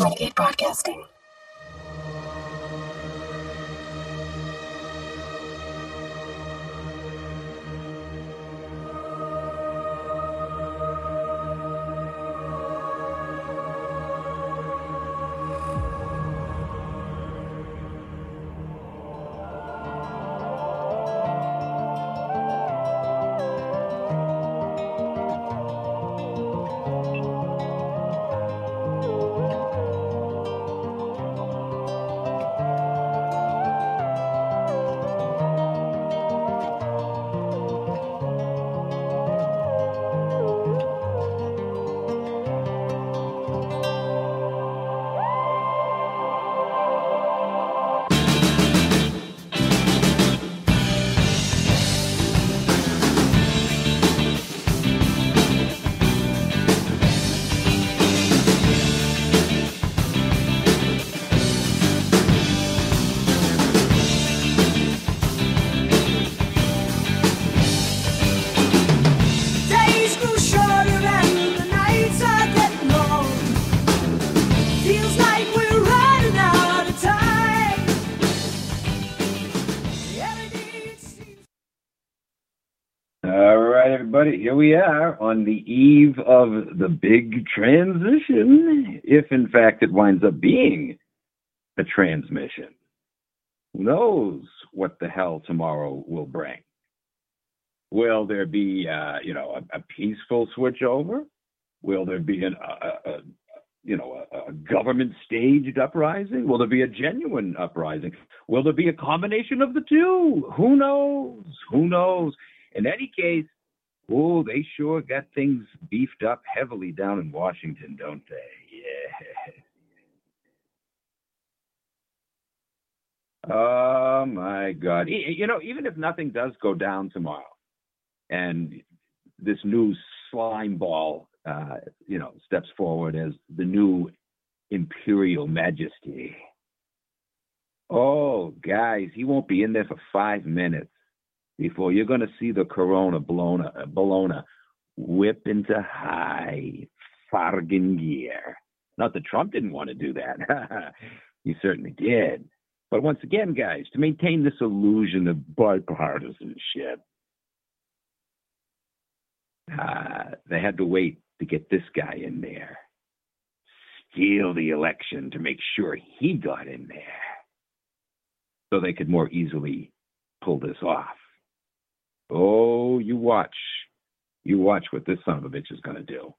Renegade Broadcasting. Everybody, here we are on the eve of the big transition, if in fact it winds up being a transmission. Who knows what the hell tomorrow will bring? Will there be, uh, you know, a, a peaceful switchover? Will there be an, a, a, a you know, a, a government staged uprising? Will there be a genuine uprising? Will there be a combination of the two? Who knows? Who knows? In any case, oh, they sure got things beefed up heavily down in Washington, don't they? Yeah. Oh my God! You know, even if nothing does go down tomorrow, and this new slime ball, uh, you know, steps forward as the new imperial majesty. Oh, guys, he won't be in there for five minutes before you're going to see the Corona Bologna, Bologna whip into high fargan gear. Not that Trump didn't want to do that. he certainly did. But once again, guys, to maintain this illusion of bipartisanship, uh, they had to wait to get this guy in there, steal the election to make sure he got in there so they could more easily pull this off. Oh, you watch. You watch what this son of a bitch is going to do.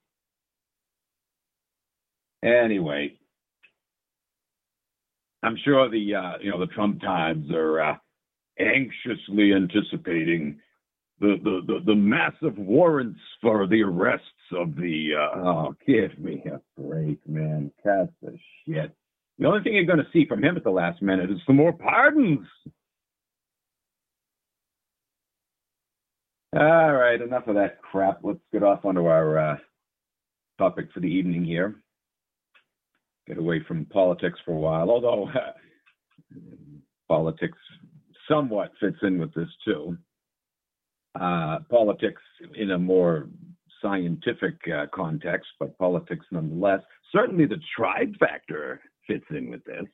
Anyway, I'm sure the uh, you know the Trump Times are uh, anxiously anticipating the, the, the, the massive warrants for the arrests of the uh, oh give me a break, man. Cut the shit. The only thing you're going to see from him at the last minute is some more pardons. All right, enough of that crap. Let's get off onto our uh, topic for the evening here. Get away from politics for a while, although politics somewhat fits in with this too. Uh, politics in a more scientific uh, context, but politics nonetheless. Certainly, the tribe factor fits in with this.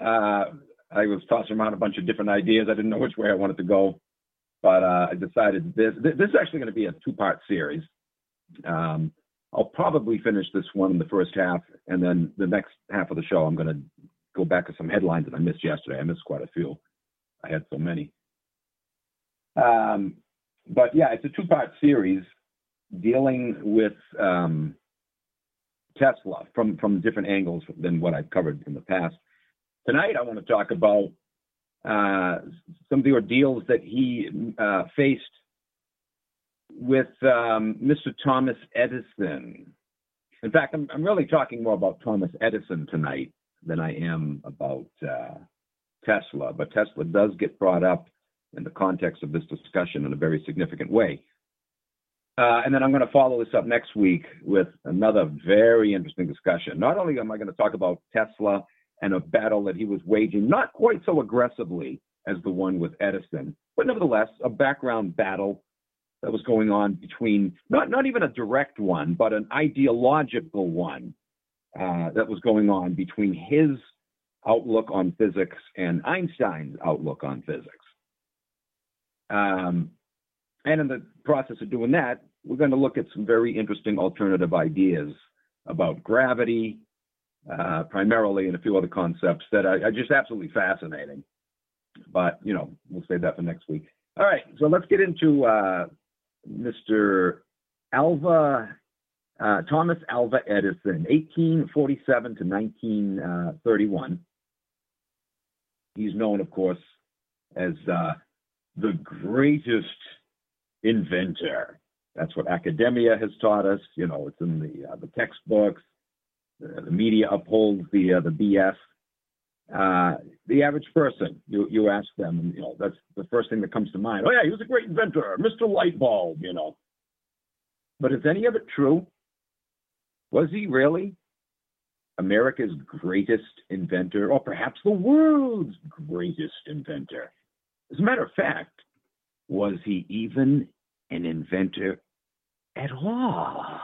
Uh, I was tossing around a bunch of different ideas. I didn't know which way I wanted to go, but uh, I decided this. This is actually going to be a two-part series. Um, I'll probably finish this one in the first half, and then the next half of the show, I'm going to go back to some headlines that I missed yesterday. I missed quite a few. I had so many. Um, but yeah, it's a two-part series dealing with um, Tesla from from different angles than what I've covered in the past. Tonight, I want to talk about uh, some of the ordeals that he uh, faced with um, Mr. Thomas Edison. In fact, I'm, I'm really talking more about Thomas Edison tonight than I am about uh, Tesla. But Tesla does get brought up in the context of this discussion in a very significant way. Uh, and then I'm going to follow this up next week with another very interesting discussion. Not only am I going to talk about Tesla and a battle that he was waging, not quite so aggressively as the one with Edison, but nevertheless, a background battle that was going on between not, not even a direct one, but an ideological one uh, that was going on between his outlook on physics and Einstein's outlook on physics. Um, and in the process of doing that, we're going to look at some very interesting alternative ideas about gravity, uh, primarily, and a few other concepts that are, are just absolutely fascinating. But, you know, we'll save that for next week. All right, so let's get into uh, Mr. Alva, uh, Thomas Alva Edison, 1847 to 1931. He's known, of course, as uh, the greatest inventor. That's what academia has taught us. You know, it's in the uh, the textbooks. The media upholds the uh, the BS. Uh, the average person, you you ask them, you know that's the first thing that comes to mind. Oh yeah, he was a great inventor, Mr. Lightbulb. You know, but is any of it true? Was he really America's greatest inventor, or perhaps the world's greatest inventor? As a matter of fact, was he even an inventor at all?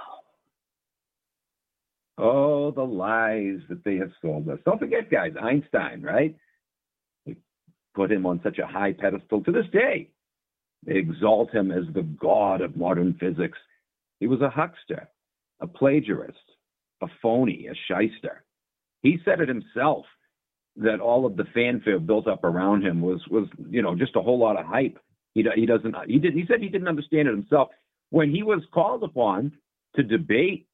Oh, the lies that they have sold us. Don't forget, guys, Einstein, right? They put him on such a high pedestal to this day. They exalt him as the god of modern physics. He was a huckster, a plagiarist, a phony, a shyster. He said it himself that all of the fanfare built up around him was was you know just a whole lot of hype. He he doesn't he did he said he didn't understand it himself when he was called upon to debate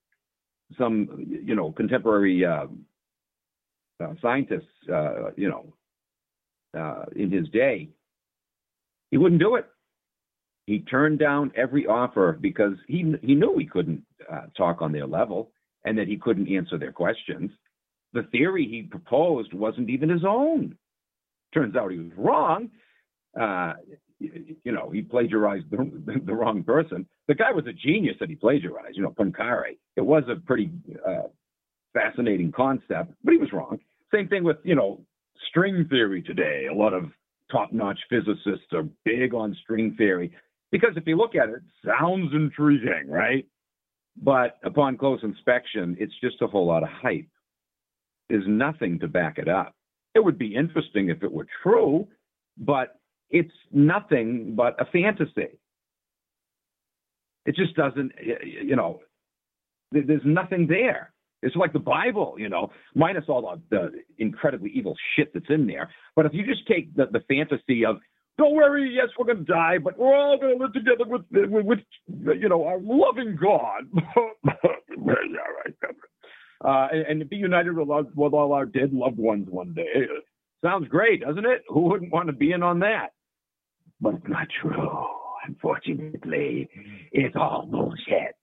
some you know contemporary uh, uh, scientists uh, you know uh, in his day. He wouldn't do it. He turned down every offer because he he knew he couldn't uh, talk on their level and that he couldn't answer their questions. The theory he proposed wasn't even his own. Turns out he was wrong. You know, he plagiarized the, the, wrong person. The guy was a genius that he plagiarized, you know, Poincare. It was a pretty uh, fascinating concept, but he was wrong. Same thing with, you know, string theory today. A lot of top-notch physicists are big on string theory because if you look at it, it sounds intriguing, right? But upon close inspection, it's just a whole lot of hype. There's nothing to back it up. It would be interesting if it were true, but it's nothing but a fantasy. It just doesn't, you know, there's nothing there. It's like the Bible, you know, minus all of the incredibly evil shit that's in there. But if you just take the, the fantasy of don't worry, yes, we're going to die, but we're all going to live together with, with, with you know, our loving God. Uh, and, and, be united with, with all our dead loved ones one day. Sounds great, doesn't it? Who wouldn't want to be in on that? But not true. Unfortunately, it's all bullshit.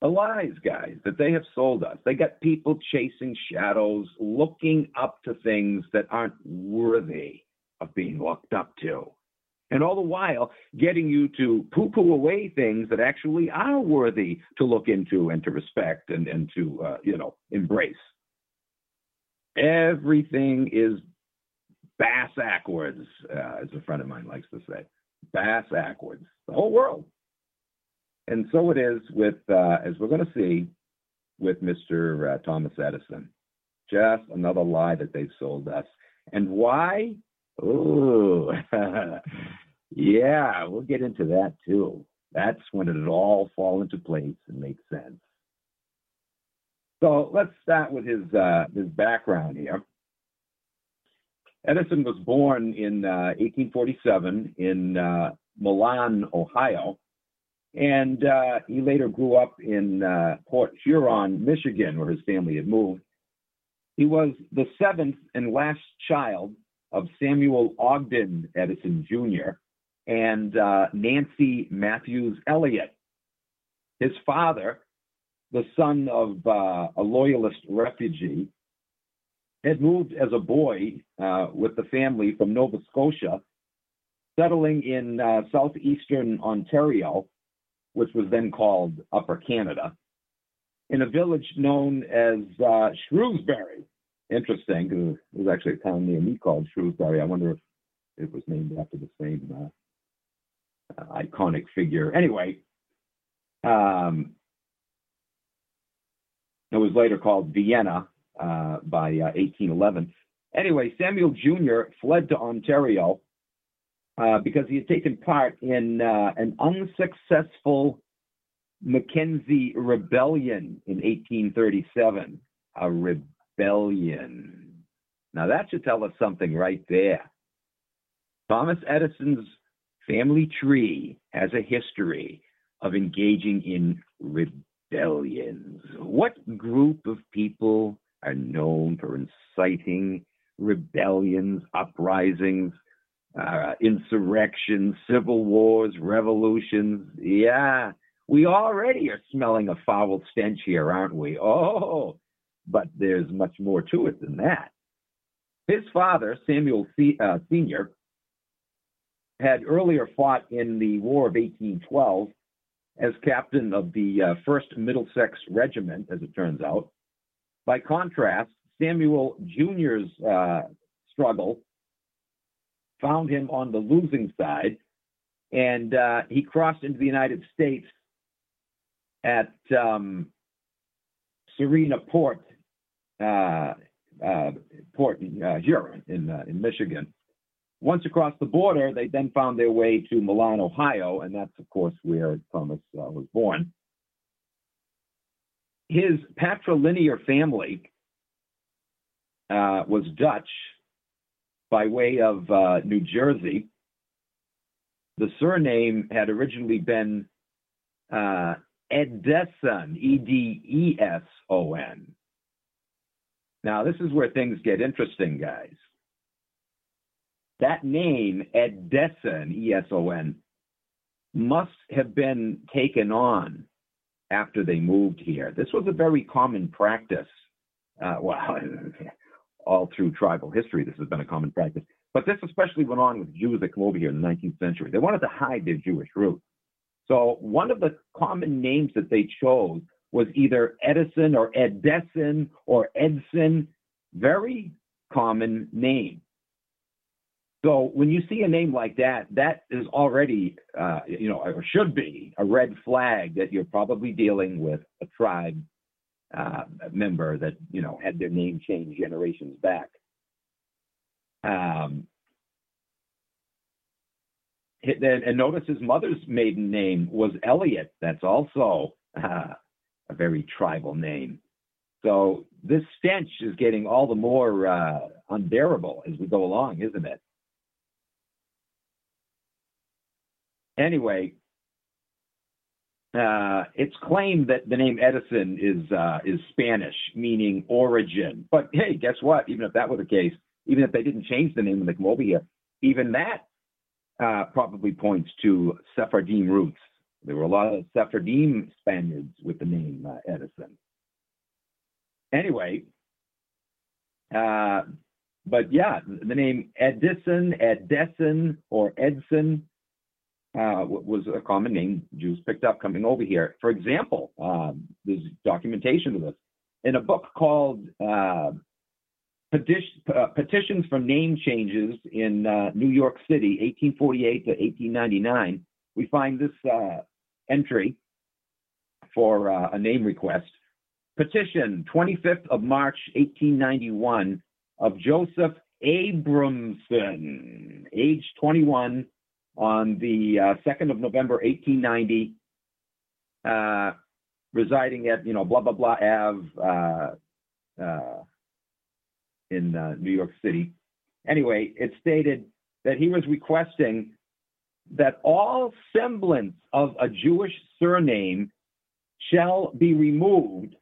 The lies, guys, that they have sold us. They got people chasing shadows, looking up to things that aren't worthy of being looked up to. And all the while, getting you to poo poo away things that actually are worthy to look into and to respect and, and to, uh, you know, embrace. Everything is bass backwards, uh, as a friend of mine likes to say. Bass backwards, the whole world. And so it is with, uh, as we're going to see, with Mr. Uh, Thomas Edison. Just another lie that they've sold us. And why? Oh, yeah, we'll get into that too. That's when it all fall into place and makes sense. So let's start with his uh, his background here. Edison was born in uh, 1847 in uh, Milan, Ohio, and uh, he later grew up in uh, Port Huron, Michigan, where his family had moved. He was the seventh and last child of Samuel Ogden Edison Jr. and uh, Nancy Matthews Elliott. His father, the son of uh, a loyalist refugee, had moved as a boy uh, with the family from Nova Scotia, settling in uh, southeastern Ontario, which was then called Upper Canada, in a village known as uh, Shrewsbury interesting because it was actually a town near me called Shrewsbury. I wonder if it was named after the same uh, iconic figure. Anyway, um, It was later called Vienna uh, by uh, 1811. Anyway, Samuel Jr. fled to Ontario uh, because he had taken part in uh, an unsuccessful Mackenzie Rebellion in 1837. A rebellion. Now that should tell us something right there. Thomas Edison's family tree has a history of engaging in rebellions. What group of people are known for inciting rebellions, uprisings, uh, insurrections, civil wars, revolutions? Yeah, we already are smelling a foul stench here, aren't we? Oh, but there's much more to it than that. His father, Samuel C- uh, Sr., had earlier fought in the War of 1812 as captain of the uh, 1st Middlesex Regiment, as it turns out. By contrast, Samuel Jr.'s uh, struggle found him on the losing side, and uh, he crossed into the United States at um, Sarnia Port, uh, uh, Port uh, Huron in uh, in Michigan. Once across the border, they then found their way to Milan, Ohio, and that's of course where Thomas was born. His patrilineal family uh, was Dutch by way of uh, New Jersey. The surname had originally been uh, Edeson, E D E S O N. Now, this is where things get interesting, guys. That name, Edeson, E S O N, must have been taken on after they moved here. This was a very common practice. Uh, well, all through tribal history, this has been a common practice. But this especially went on with Jews that came over here in the 19th century. They wanted to hide their Jewish roots. So one of the common names that they chose was either Edison or Edison or Edson. Very common name. So when you see a name like that, that is already, uh, you know, or should be a red flag that you're probably dealing with a tribe uh, member that, you know, had their name changed generations back. Um, and notice his mother's maiden name was Elliot. That's also uh, a very tribal name. So this stench is getting all the more uh, unbearable as we go along, isn't it? Anyway, uh, it's claimed that the name Edison is uh, is Spanish, meaning origin. But hey, guess what? Even if that were the case, even if they didn't change the name when they come over here, even that uh, probably points to Sephardim roots. There were a lot of Sephardim Spaniards with the name uh, Edison. Anyway, uh, but yeah, the name Edison, Edison, or Edson uh, was a common name Jews picked up coming over here. For example, um, there's documentation of this in a book called uh, uh, petitions for name changes in uh, New York City, 1848 to 1899, we find this uh, entry for uh, a name request. Petition 25th of March 1891 of Joseph Abramson, age 21, on the 2nd uh, of November 1890, uh, residing at, you know, blah, blah, blah, Ave, in uh, New York City. Anyway, it stated that he was requesting that all semblance of a Jewish surname shall be removed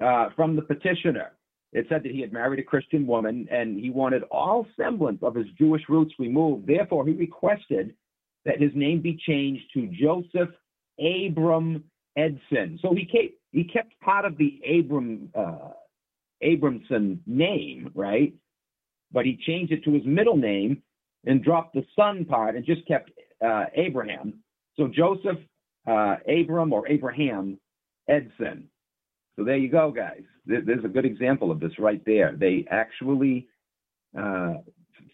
uh, from the petitioner. It said that he had married a Christian woman and he wanted all semblance of his Jewish roots removed. Therefore, he requested that his name be changed to Joseph Abram Edson. So he kept, he kept part of the Abram uh, Abramson name, right? But he changed it to his middle name and dropped the son part and just kept uh, Abraham. So Joseph uh, Abram or Abraham Edson. So there you go, guys. There's a good example of this right there. They actually uh,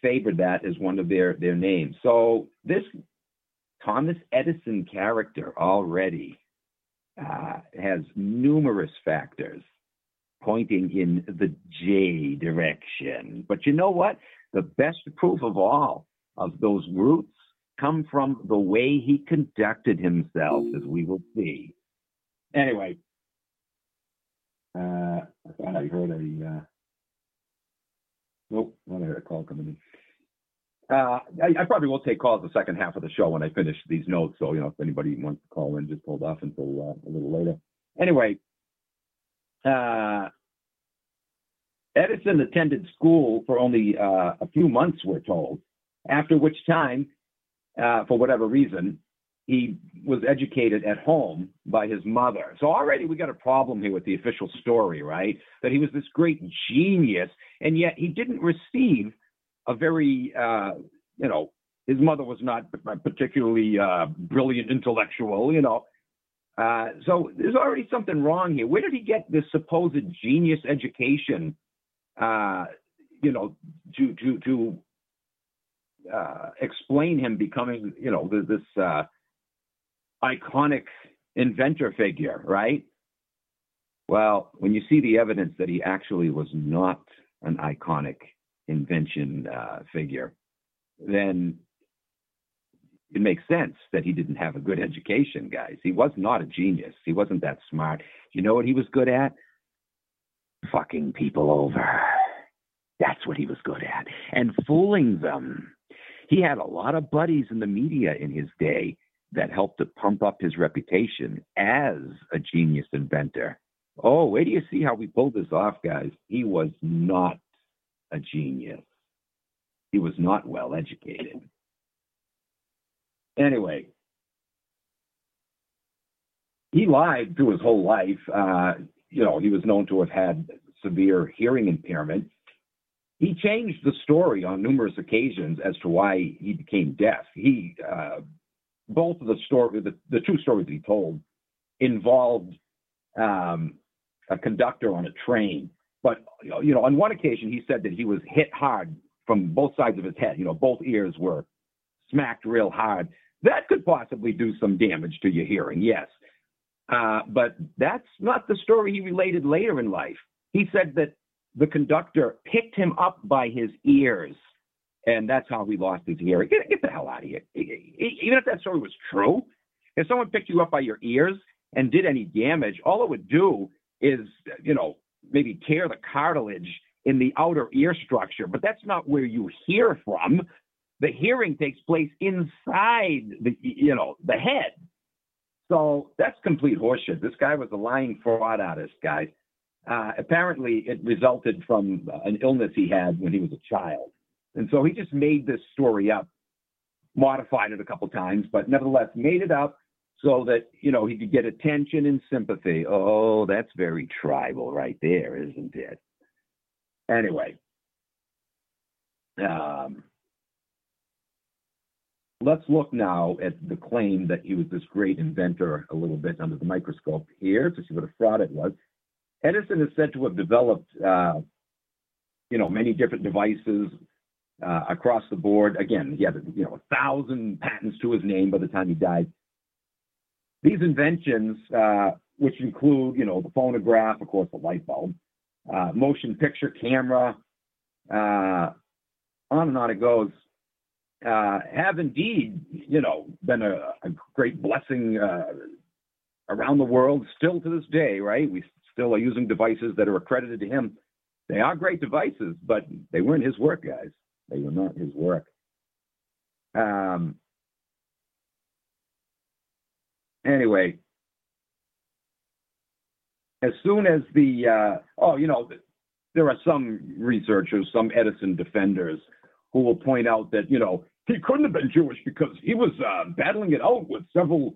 favored that as one of their their names. So this Thomas Edison character already uh, has numerous factors pointing in the J direction. But you know what? The best proof of all of those roots come from the way he conducted himself, as we will see. Anyway, uh, I thought I heard a. Uh, nope, not heard a call coming in. Uh, I, I probably will take calls the second half of the show when I finish these notes. So, you know, if anybody wants to call in, just hold off until uh, a little later. Anyway, uh, Edison attended school for only uh, a few months, we're told, after which time, uh, for whatever reason, he was educated at home by his mother. So already we got a problem here with the official story, right? That he was this great genius, and yet he didn't receive a very, uh, you know, his mother was not particularly uh, brilliant intellectual, you know. Uh, so there's already something wrong here. Where did he get this supposed genius education? Uh, you know, to to to uh, explain him becoming, you know, this uh, iconic inventor figure, right? Well, when you see the evidence that he actually was not an iconic invention uh, figure, then it makes sense that he didn't have a good education, guys. He was not a genius. He wasn't that smart. You know what he was good at? Fucking people over. That's what he was good at. And fooling them. He had a lot of buddies in the media in his day that helped to pump up his reputation as a genius inventor. Oh, wait do you see how we pulled this off, guys? He was not a genius. He was not well educated. Anyway, he lied through his whole life. Uh, you know, he was known to have had severe hearing impairment. He changed the story on numerous occasions as to why he became deaf. He, uh, both of the story, the, the two stories he told, involved um, a conductor on a train but you know, on one occasion, he said that he was hit hard from both sides of his head. You know, both ears were smacked real hard. That could possibly do some damage to your hearing, yes. Uh, but that's not the story he related later in life. He said that the conductor picked him up by his ears, and that's how we lost his hearing. Get, get the hell out of here. Even if that story was true, if someone picked you up by your ears and did any damage, all it would do is, you know, maybe tear the cartilage in the outer ear structure, but that's not where you hear from. The hearing takes place inside the you know the head. So that's complete horseshit. This guy was a lying fraud artist, guys. Uh, apparently, it resulted from an illness he had when he was a child, and so he just made this story up, modified it a couple times, but nevertheless made it up so that you know he could get attention and sympathy. Oh, that's very tribal right there, isn't it? Anyway, um, let's look now at the claim that he was this great inventor a little bit under the microscope here to see what a fraud it was. Edison is said to have developed, uh, you know, many different devices uh, across the board. Again, he had, you know, a thousand patents to his name by the time he died. These inventions, uh, which include, you know, the phonograph, of course, the light bulb, uh, motion picture camera, uh, on and on it goes, uh, have indeed, you know, been a, a great blessing uh, around the world still to this day, right? We still are using devices that are accredited to him. They are great devices, but they weren't his work, guys. They were not his work. Um, anyway, as soon as the uh, oh, you know, there are some researchers, some Edison defenders, who will point out that you know he couldn't have been Jewish because he was uh, battling it out with several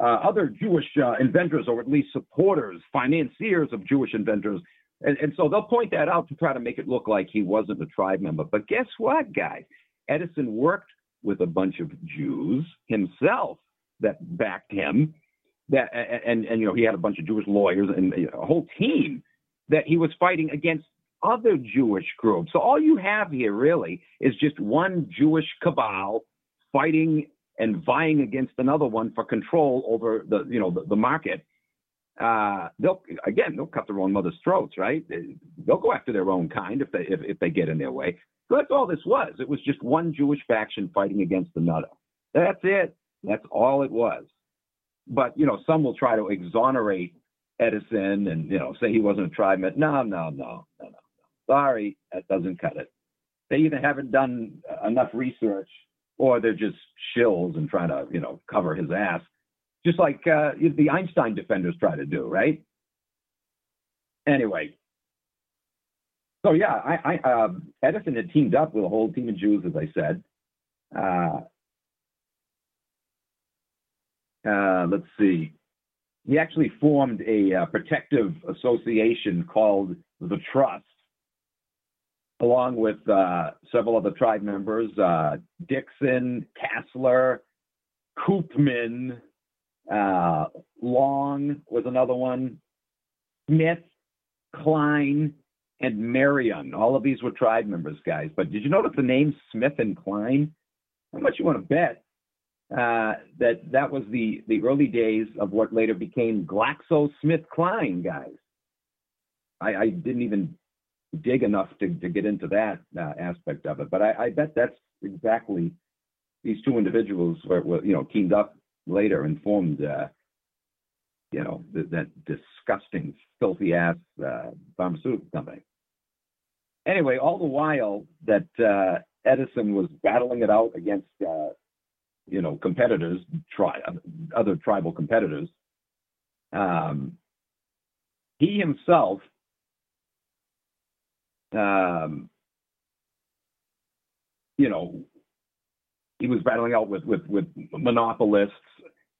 uh, other Jewish uh, inventors, or at least supporters, financiers of Jewish inventors. And, and so they'll point that out to try to make it look like he wasn't a tribe member. But guess what, guys? Edison worked with a bunch of Jews himself that backed him. That and and you know he had a bunch of Jewish lawyers and a whole team that he was fighting against other Jewish groups. So all you have here really is just one Jewish cabal fighting and vying against another one for control over the you know the, the market. Uh, they'll again they'll cut their own mother's throats, right? They'll go after their own kind if they if, if they get in their way. So that's all this was. It was just one Jewish faction fighting against another. That's it. That's all it was. But you know, some will try to exonerate Edison and you know say he wasn't a tribe. No, no, no, no, no. Sorry, that doesn't cut it. They either haven't done enough research or they're just shills and trying to you know cover his ass, just like uh, the Einstein defenders try to do, right? Anyway, so yeah, I, I uh, Edison had teamed up with a whole team of Jews, as I said. Uh, uh, let's see. He actually formed a uh, protective association called the Trust, along with uh, several other tribe members: Dickson, Casler, Koopman, Long was another one, Smith, Klein, and Marion. All of these were tribe members, guys. But did you notice the names Smith and Klein? How much you want to bet uh, that that was the the early days of what later became GlaxoSmithKline, guys? I, I didn't even dig enough to, to get into that uh, aspect of it, but I, I bet that's exactly these two individuals were, were you know teamed up later and formed uh, you know th- that disgusting, filthy ass uh, pharmaceutical company. Anyway, all the while that uh, Edison was battling it out against, uh, you know, competitors, tri- other tribal competitors, um, he himself um, you know, he was battling out with, with, with monopolists.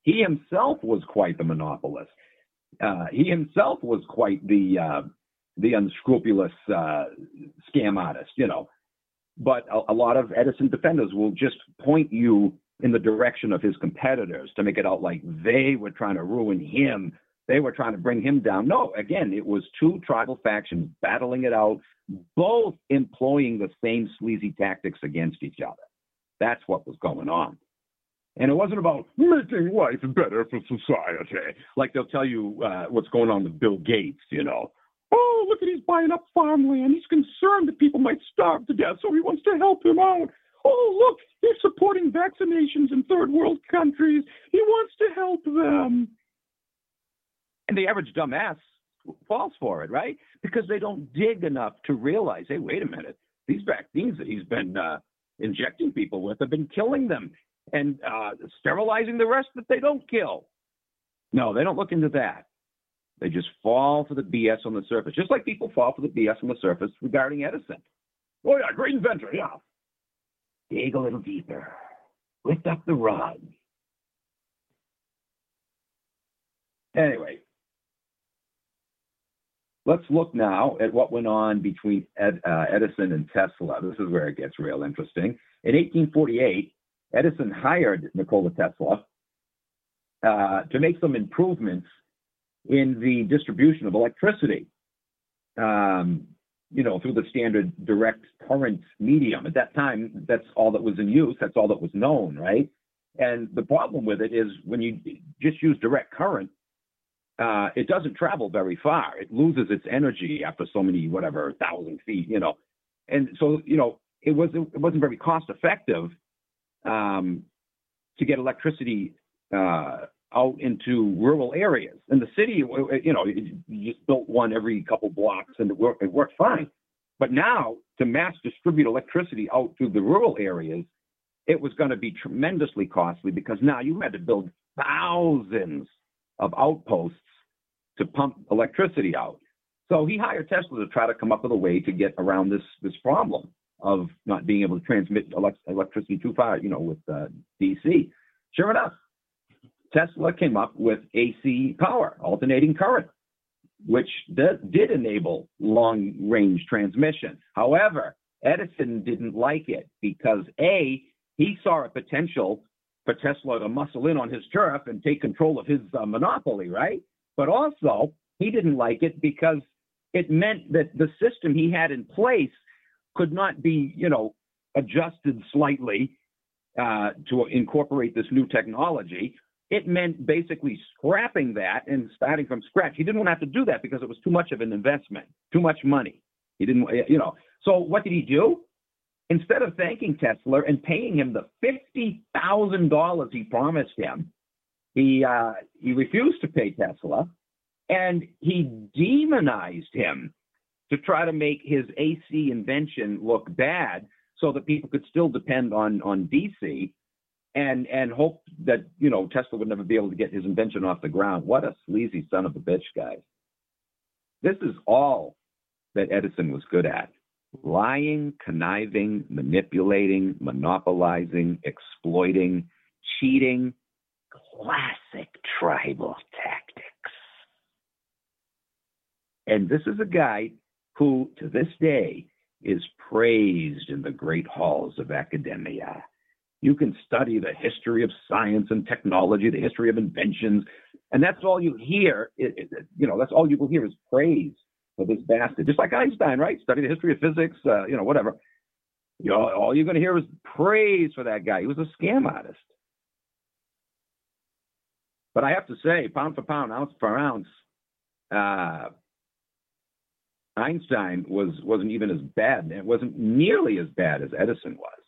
He himself was quite the monopolist. Uh, he himself was quite the uh, the unscrupulous uh, scam artist, you know. But a, a, lot of Edison defenders will just point you in the direction of his competitors to make it out like they were trying to ruin him. They were trying to bring him down. No, again, it was two tribal factions battling it out, both employing the same sleazy tactics against each other. That's what was going on. And it wasn't about making life better for society. Like they'll tell you uh, what's going on with Bill Gates, you know. Oh, look at he's buying up farmland. He's concerned that people might starve to death, so he wants to help them out. Oh, look, he's supporting vaccinations in third world countries. He wants to help them. And the average dumbass falls for it, right? Because they don't dig enough to realize, hey, wait a minute, these vaccines that he's been uh, injecting people with have been killing them and uh, sterilizing the rest that they don't kill. No, they don't look into that. They just fall for the BS on the surface, just like people fall for the BS on the surface regarding Edison. Oh, yeah, great inventor, yeah. Dig a little deeper. Lift up the rug. Anyway, let's look now at what went on between Ed, uh, Edison and Tesla. This is where it gets real interesting. In 1848, Edison hired Nikola Tesla uh, to make some improvements in the distribution of electricity, um, you know, through the standard direct current medium. At that time, that's all that was in use. That's all that was known, right? And the problem with it is when you just use direct current, uh, it doesn't travel very far. It loses its energy after so many, whatever, thousand feet, you know. And so, you know, it wasn't it wasn't very cost effective um, to get electricity uh, out into rural areas. In the city, you know, you just built one every couple blocks and it worked, it worked fine. But now to mass distribute electricity out to the rural areas, it was going to be tremendously costly because now you had to build thousands of outposts to pump electricity out. So he hired Tesla to try to come up with a way to get around this this problem of not being able to transmit elect- electricity too far, you know, with uh, DC. Sure enough, Tesla came up with AC power, alternating current, which did, did enable long range transmission. However, Edison didn't like it because A, he saw a potential for Tesla to muscle in on his turf and take control of his uh, monopoly, right? But also, he didn't like it because it meant that the system he had in place could not be, you know, adjusted slightly uh, to incorporate this new technology it meant basically scrapping that and starting from scratch. He didn't want to have to do that because it was too much of an investment, too much money. He didn't, you know. So what did he do? Instead of thanking Tesla and paying him the fifty thousand dollars he promised him, he uh, he refused to pay Tesla, and he demonized him to try to make his AC invention look bad, so that people could still depend on on DC, and and hope that you know Tesla would never be able to get his invention off the ground. What a sleazy son of a bitch, guys! This is all that Edison was good at lying, conniving, manipulating, monopolizing, exploiting, cheating, classic tribal tactics. And this is a guy who, to this day, is praised in the great halls of academia. You can study the history of science and technology, the history of inventions, and that's all you hear. You know, that's all you will hear is praise for this bastard. Just like Einstein, right? Study the history of physics, uh, you know, whatever. You know, all you're going to hear is praise for that guy. He was a scam artist. But I have to say, pound for pound, ounce for ounce, uh, Einstein was wasn't even as bad. It wasn't nearly as bad as Edison was.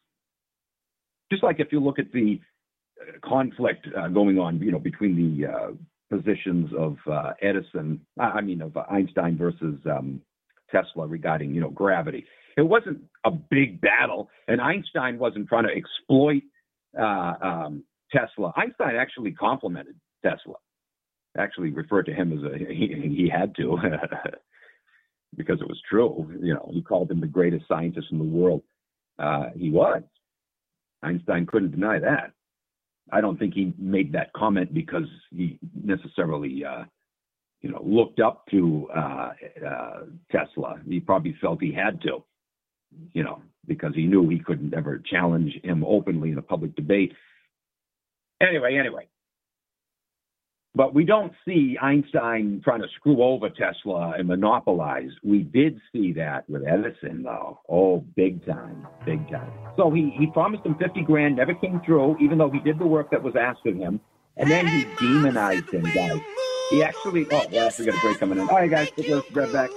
Just like if you look at the uh, conflict uh, going on, you know, between the uh, positions of uh, Edison, I mean, of Einstein versus um, Tesla regarding, you know, gravity. It wasn't a big battle, and Einstein wasn't trying to exploit uh, um, Tesla. Einstein actually complimented Tesla, actually referred to him as a he, he had to because it was true. You know, he called him the greatest scientist in the world. Uh, he was. Einstein couldn't deny that. I don't think he made that comment because he necessarily, uh, you know, looked up to uh, uh, Tesla. He probably felt he had to, you know, because he knew he couldn't ever challenge him openly in a public debate. Anyway, anyway, but we don't see Einstein trying to screw over Tesla and monopolize. We did see that with Edison, though. Oh, big time, big time. So he, he promised him 50 grand, never came through, even though he did the work that was asked of him. And then he demonized him, guys. He actually, oh, yeah, we got a break coming in. All right, guys, let's grab back.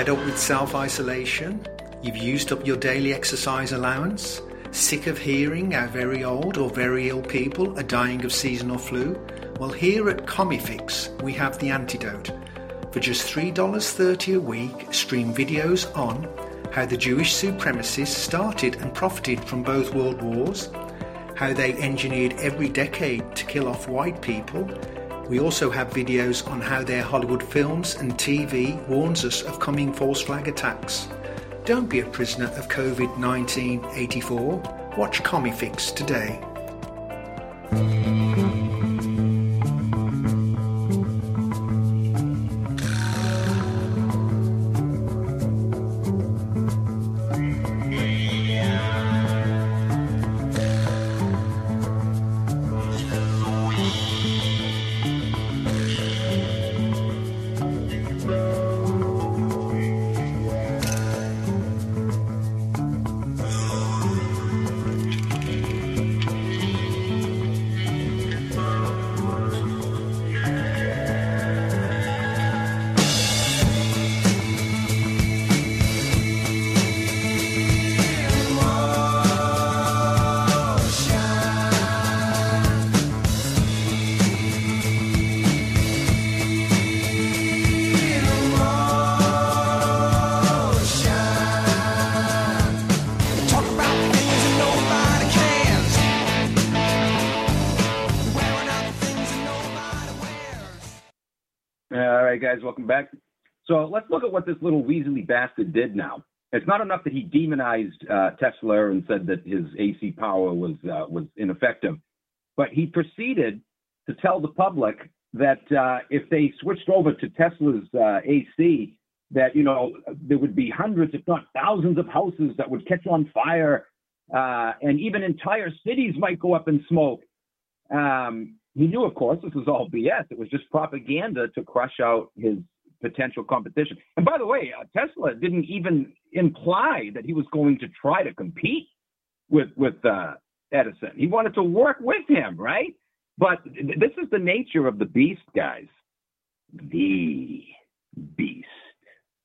Fed up with self isolation? You've used up your daily exercise allowance? Sick of hearing how very old or very ill people are dying of seasonal flu? Well, here at Comifix, we have the antidote. For just $3.30 a week, stream videos on how the Jewish supremacists started and profited from both world wars, how they engineered every decade to kill off white people, we also have videos on how their Hollywood films and TV warns us of coming false flag attacks. Don't be a prisoner of COVID 1984. Watch Comifix today. Right, guys, welcome back. So let's look at what this little weaselly bastard did now. It's not enough that he demonized uh, Tesla and said that his AC power was uh, was ineffective, but he proceeded to tell the public that uh, if they switched over to Tesla's uh, AC, that you know there would be hundreds, if not thousands, of houses that would catch on fire, uh, and even entire cities might go up in smoke. Um, he knew, of course, this was all BS. It was just propaganda to crush out his potential competition. And by the way, uh, Tesla didn't even imply that he was going to try to compete with with uh, Edison. He wanted to work with him, right? But th- this is the nature of the beast, guys. The beast.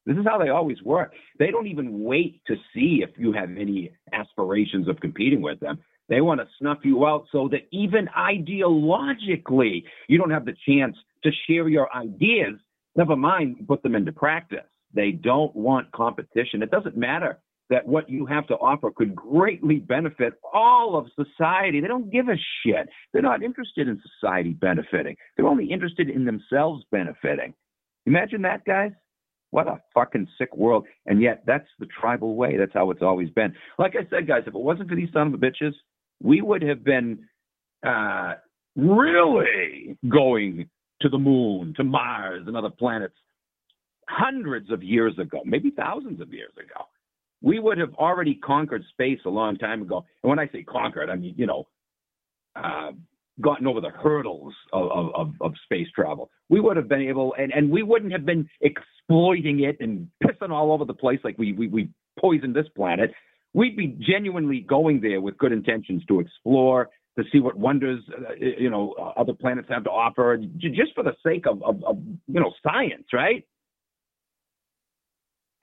This is how they always work. They don't even wait to see if you have any aspirations of competing with them. They want to snuff you out so that even ideologically, you don't have the chance to share your ideas never mind put them into practice. They don't want competition. It doesn't matter that what you have to offer could greatly benefit all of society. They don't give a shit. They're not interested in society benefiting. They're only interested in themselves benefiting. Imagine that, guys. What a fucking sick world. And yet, that's the tribal way. That's how it's always been. Like I said, guys, if it wasn't for these son of a bitches, we would have been uh, really going to the moon, to Mars, and other planets hundreds of years ago, maybe thousands of years ago. We would have already conquered space a long time ago. And when I say conquered, I mean, you know, uh, gotten over the hurdles of, of, of, space travel. We would have been able, and, and we wouldn't have been exploiting it and pissing all over the place like we, we, we poisoned this planet. We'd be genuinely going there with good intentions to explore, to see what wonders uh, you know uh, other planets have to offer, just for the sake of, of, of you know science, right?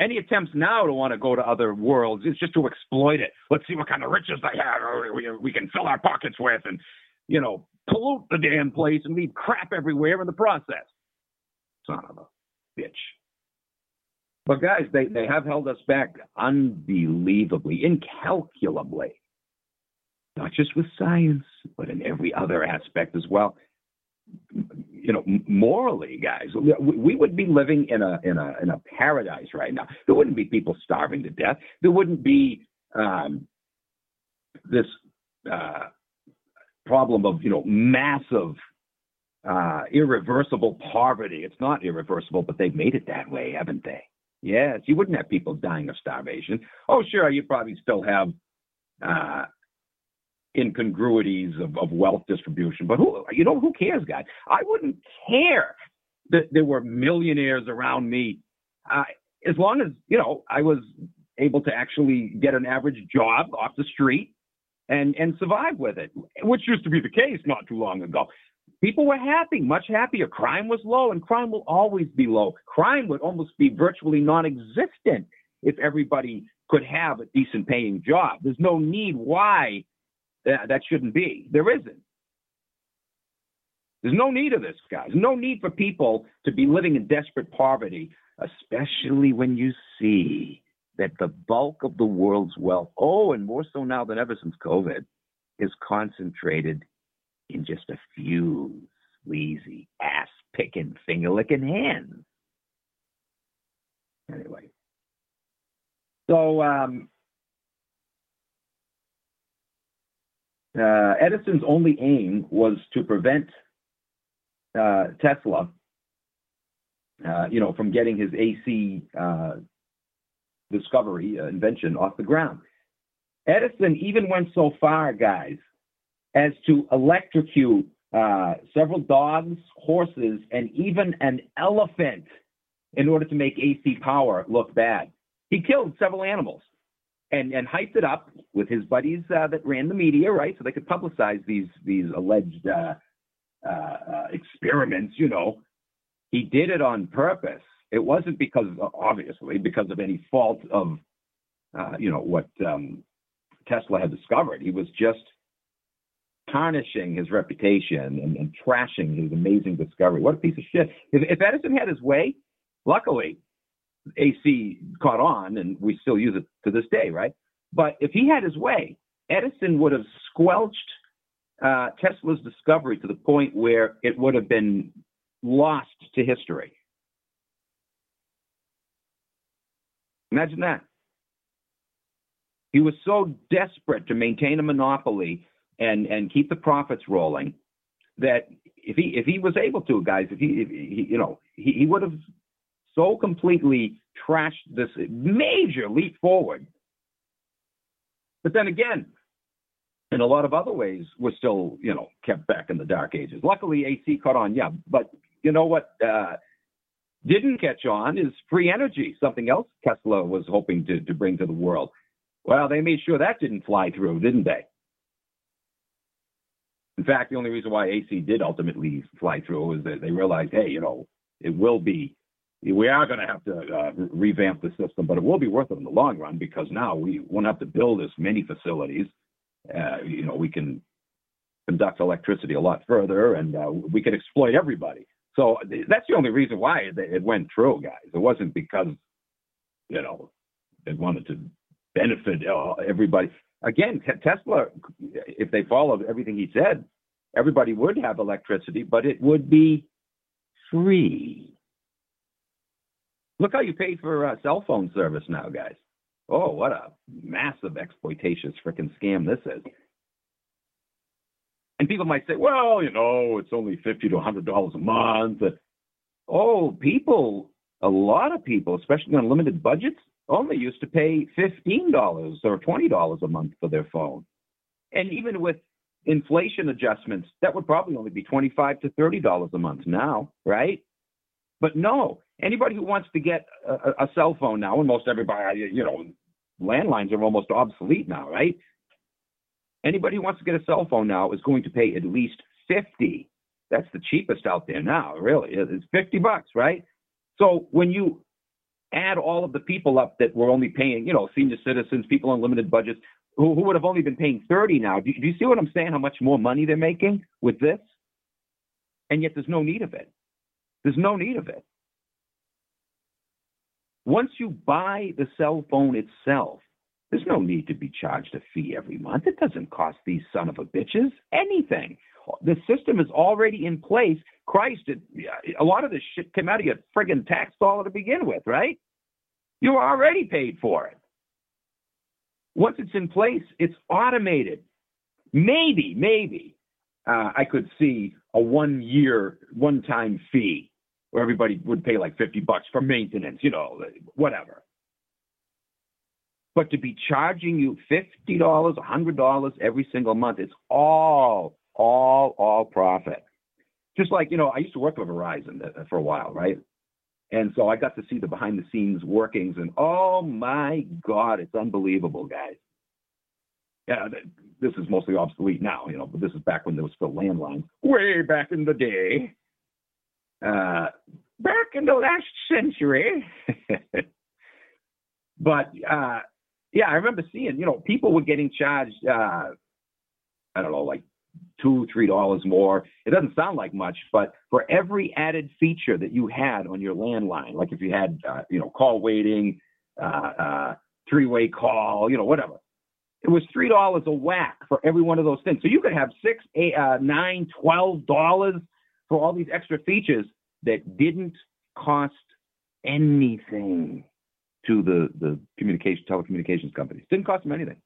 Any attempts now to want to go to other worlds is just to exploit it. Let's see what kind of riches they have. We, we can fill our pockets with, and you know, pollute the damn place and leave crap everywhere in the process. Son of a bitch. But guys, they, they have held us back unbelievably, incalculably not just with science, but in every other aspect as well. You know, morally, guys, we would be living in a in a in a paradise right now. There wouldn't be people starving to death. There wouldn't be um, this uh, problem of you know massive uh, irreversible poverty. It's not irreversible, but they've made it that way, haven't they? Yes, you wouldn't have people dying of starvation. Oh, sure, you probably still have uh, incongruities of, of wealth distribution. But who, you know, who cares, guys? I wouldn't care that there were millionaires around me, uh, as long as you know I was able to actually get an average job off the street and and survive with it, which used to be the case not too long ago. People were happy, much happier. Crime was low, and crime will always be low. Crime would almost be virtually non-existent if everybody could have a decent paying job. There's no need why that, that shouldn't be. There isn't. There's no need of this, guys. No need for people to be living in desperate poverty, especially when you see that the bulk of the world's wealth, oh, and more so now than ever since COVID, is concentrated in just a few sleazy, ass picking, finger licking hands. Anyway. So, um, uh, Edison's only aim was to prevent uh, Tesla, uh, you know, from getting his AC uh, discovery uh, invention off the ground. Edison even went so far, guys, as to electrocute uh, several dogs, horses, and even an elephant in order to make AC power look bad. He killed several animals and and hyped it up with his buddies uh, that ran the media, right? So they could publicize these these alleged uh, uh, uh, experiments. You know, he did it on purpose. It wasn't because, obviously, because of any fault of, uh, you know, what um, Tesla had discovered. He was just tarnishing his reputation and, and trashing his amazing discovery. What a piece of shit. If, if Edison had his way, luckily AC caught on and we still use it to this day, right? But if he had his way, Edison would have squelched uh, Tesla's discovery to the point where it would have been lost to history. Imagine that. He was so desperate to maintain a monopoly and and keep the profits rolling that if he if he was able to, guys, if he, if he you know he, he would have so completely trashed this major leap forward. But then again, in a lot of other ways, we're still you know kept back in the dark ages. Luckily, AC caught on, yeah. But you know what? Uh, didn't catch on is free energy, something else Tesla was hoping to, to bring to the world. Well, they made sure that didn't fly through, didn't they? In fact, the only reason why AC did ultimately fly through is that they realized, hey, you know, it will be, we are going to have to uh, revamp the system, but it will be worth it in the long run because now we won't have to build as many facilities. Uh, you know, we can conduct electricity a lot further and uh, we can exploit everybody. So that's the only reason why it, went through, guys. It wasn't because, you know, it wanted to benefit uh, everybody. Again, Tesla, if they followed everything he said, everybody would have electricity, but it would be free. Look how you pay for uh, cell phone service now, guys. Oh, what a massive exploitations freaking scam this is. And people might say, well, you know, it's only fifty to hundred dollars a month. Oh, people, a lot of people, especially on limited budgets, only used to pay $15 or $20 a month for their phone. And even with inflation adjustments, that would probably only be $25 to $30 a month now, right? But no, anybody who wants to get a, a cell phone now, and most everybody, you know, landlines are almost obsolete now, right? Anybody who wants to get a cell phone now is going to pay at least 50. That's the cheapest out there now, really. It's 50 bucks, right? So when you add all of the people up that were only paying, you know, senior citizens, people on limited budgets, who, who would have only been paying 30 now. Do, do you see what I'm saying? How much more money they're making with this? And yet there's no need of it. There's no need of it. Once you buy the cell phone itself, there's no need to be charged a fee every month. It doesn't cost these son of a bitches anything. The system is already in place. Christ, it, a lot of this shit came out of your friggin' tax dollar to begin with, right? You already paid for it. Once it's in place, it's automated. Maybe, maybe uh, I could see a one year, one time fee where everybody would pay like 50 bucks for maintenance, you know, whatever. But to be charging you $50, $100 every single month, it's all all all profit. Just like you know, I used to work for Verizon for a while, right? And so I got to see the behind the scenes workings, and oh my God, it's unbelievable, guys. Yeah, this is mostly obsolete now, you know, but this is back when there was still landlines, way back in the day. Uh, back in the last century. but uh, yeah, I remember seeing, you know, people were getting charged. Uh, I don't know, like two, three dollars more. It doesn't sound like much, but for every added feature that you had on your landline, like if you had, uh, you know, call waiting, uh, uh, three-way call, you know, whatever, it was three dollars a whack for every one of those things. So you could have six, eight, uh, nine, twelve dollars for all these extra features that didn't cost anything to the the communication telecommunications companies. Didn't cost them anything.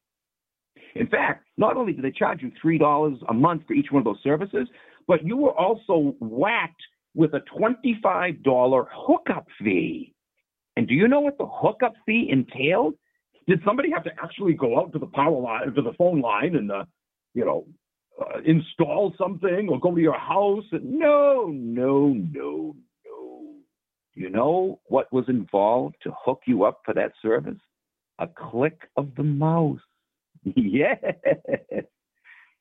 In fact, not only did they charge you $3 a month for each one of those services, but you were also whacked with a $25 hookup fee. And do you know what the hookup fee entailed? Did somebody have to actually go out to the power line, to the phone line and, uh, you know, uh, install something or go to your house? No, no, no, no. You know what was involved to hook you up for that service? A click of the mouse. yes.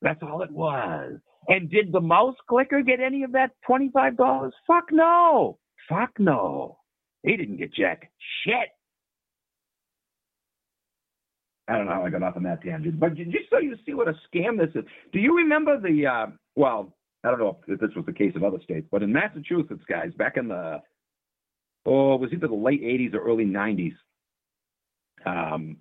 That's all it was. And did the mouse clicker get any of that $25? Fuck no. Fuck no. He didn't get jack shit. I don't know how I got off on that tangent, but just so you see what a scam this is. Do you remember the, uh, well, I don't know if this was the case in other states, but in Massachusetts, guys, back in the, oh, it was either the late 80s or early 90s, um,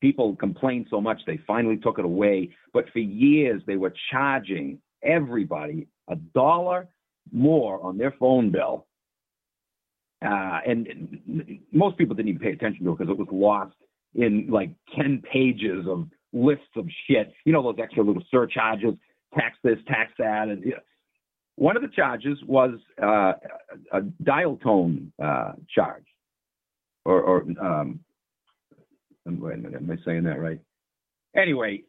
people complained so much they finally took it away. But for years they were charging everybody a dollar more on their phone bill uh, and n- most people didn't even pay attention to it because it was lost in like 10 pages of lists of shit. You know, those extra little surcharges, tax this, tax that. And you know. One of the charges was uh, a dial tone uh, charge. Or, or um, wait a minute, am I saying that right? Anyway,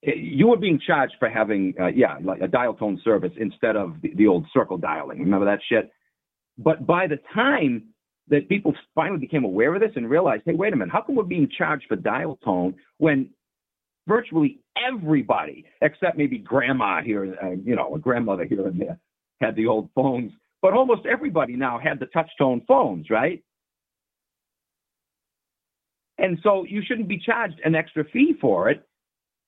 you were being charged for having, uh, yeah, like a dial tone service instead of the, the old circle dialing. Remember that shit? But by the time that people finally became aware of this and realized, hey, wait a minute, how come we're being charged for dial tone when virtually everybody, except maybe grandma here, uh, you know, a grandmother here and there, had the old phones, but almost everybody now had the touch tone phones, right? And so you shouldn't be charged an extra fee for it.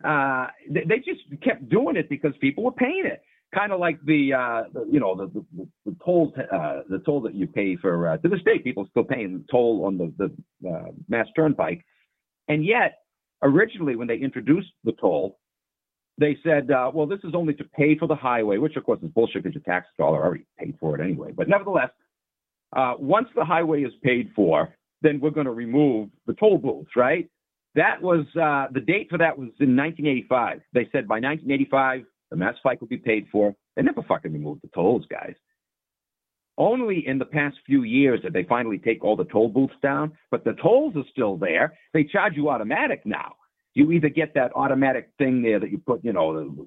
Uh, they, they just kept doing it because people were paying it kind of like the, uh, the you know the the, the toll uh, the toll that you pay for uh, to this day people still paying the toll on the the uh, mass turnpike, and yet originally when they introduced the toll, they said, uh, well this is only to pay for the highway, which of course is bullshit because your tax dollar already paid for it anyway. But nevertheless, uh, once the highway is paid for, then we're going to remove the toll booths, right? That was uh, the date for that was in 1985. They said by 1985 the Mass Pike will be paid for. They never fucking removed the tolls, guys. Only in the past few years did they finally take all the toll booths down, but the tolls are still there. They charge you automatic now. You either get that automatic thing there that you put, you know,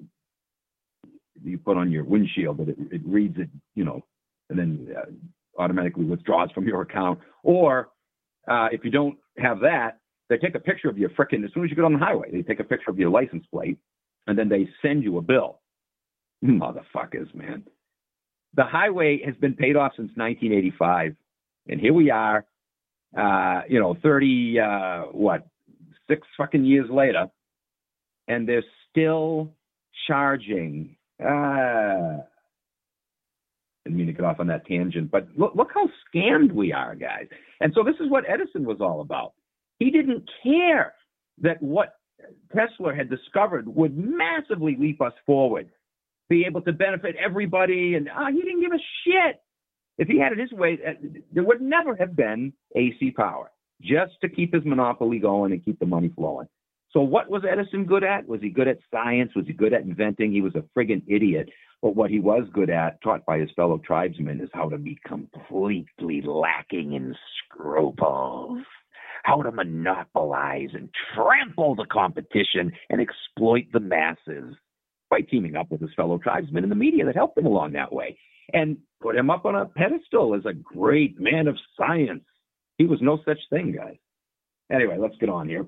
you put on your windshield that it, it reads it, you know, and then uh, automatically withdraws from your account. Or uh, if you don't have that, they take a picture of your frickin' as soon as you get on the highway. They take a picture of your license plate and then they send you a bill. Motherfuckers, man. The highway has been paid off since 1985, and here we are, uh, you know, 30, uh, what, six fucking years later, and they're still charging. Uh, didn't mean to get off on that tangent, but look, look how scammed we are, guys. And so this is what Edison was all about. He didn't care that what Tesla had discovered would massively leap us forward, be able to benefit everybody, and uh, he didn't give a shit. If he had it his way, uh, there would never have been AC power, just to keep his monopoly going and keep the money flowing. So, what was Edison good at? Was he good at science? Was he good at inventing? He was a friggin' idiot. But what he was good at, taught by his fellow tribesmen, is how to be completely lacking in scruples how to monopolize and trample the competition and exploit the masses by teaming up with his fellow tribesmen in the media that helped him along that way and put him up on a pedestal as a great man of science. He was no such thing, guys. Anyway, let's get on here.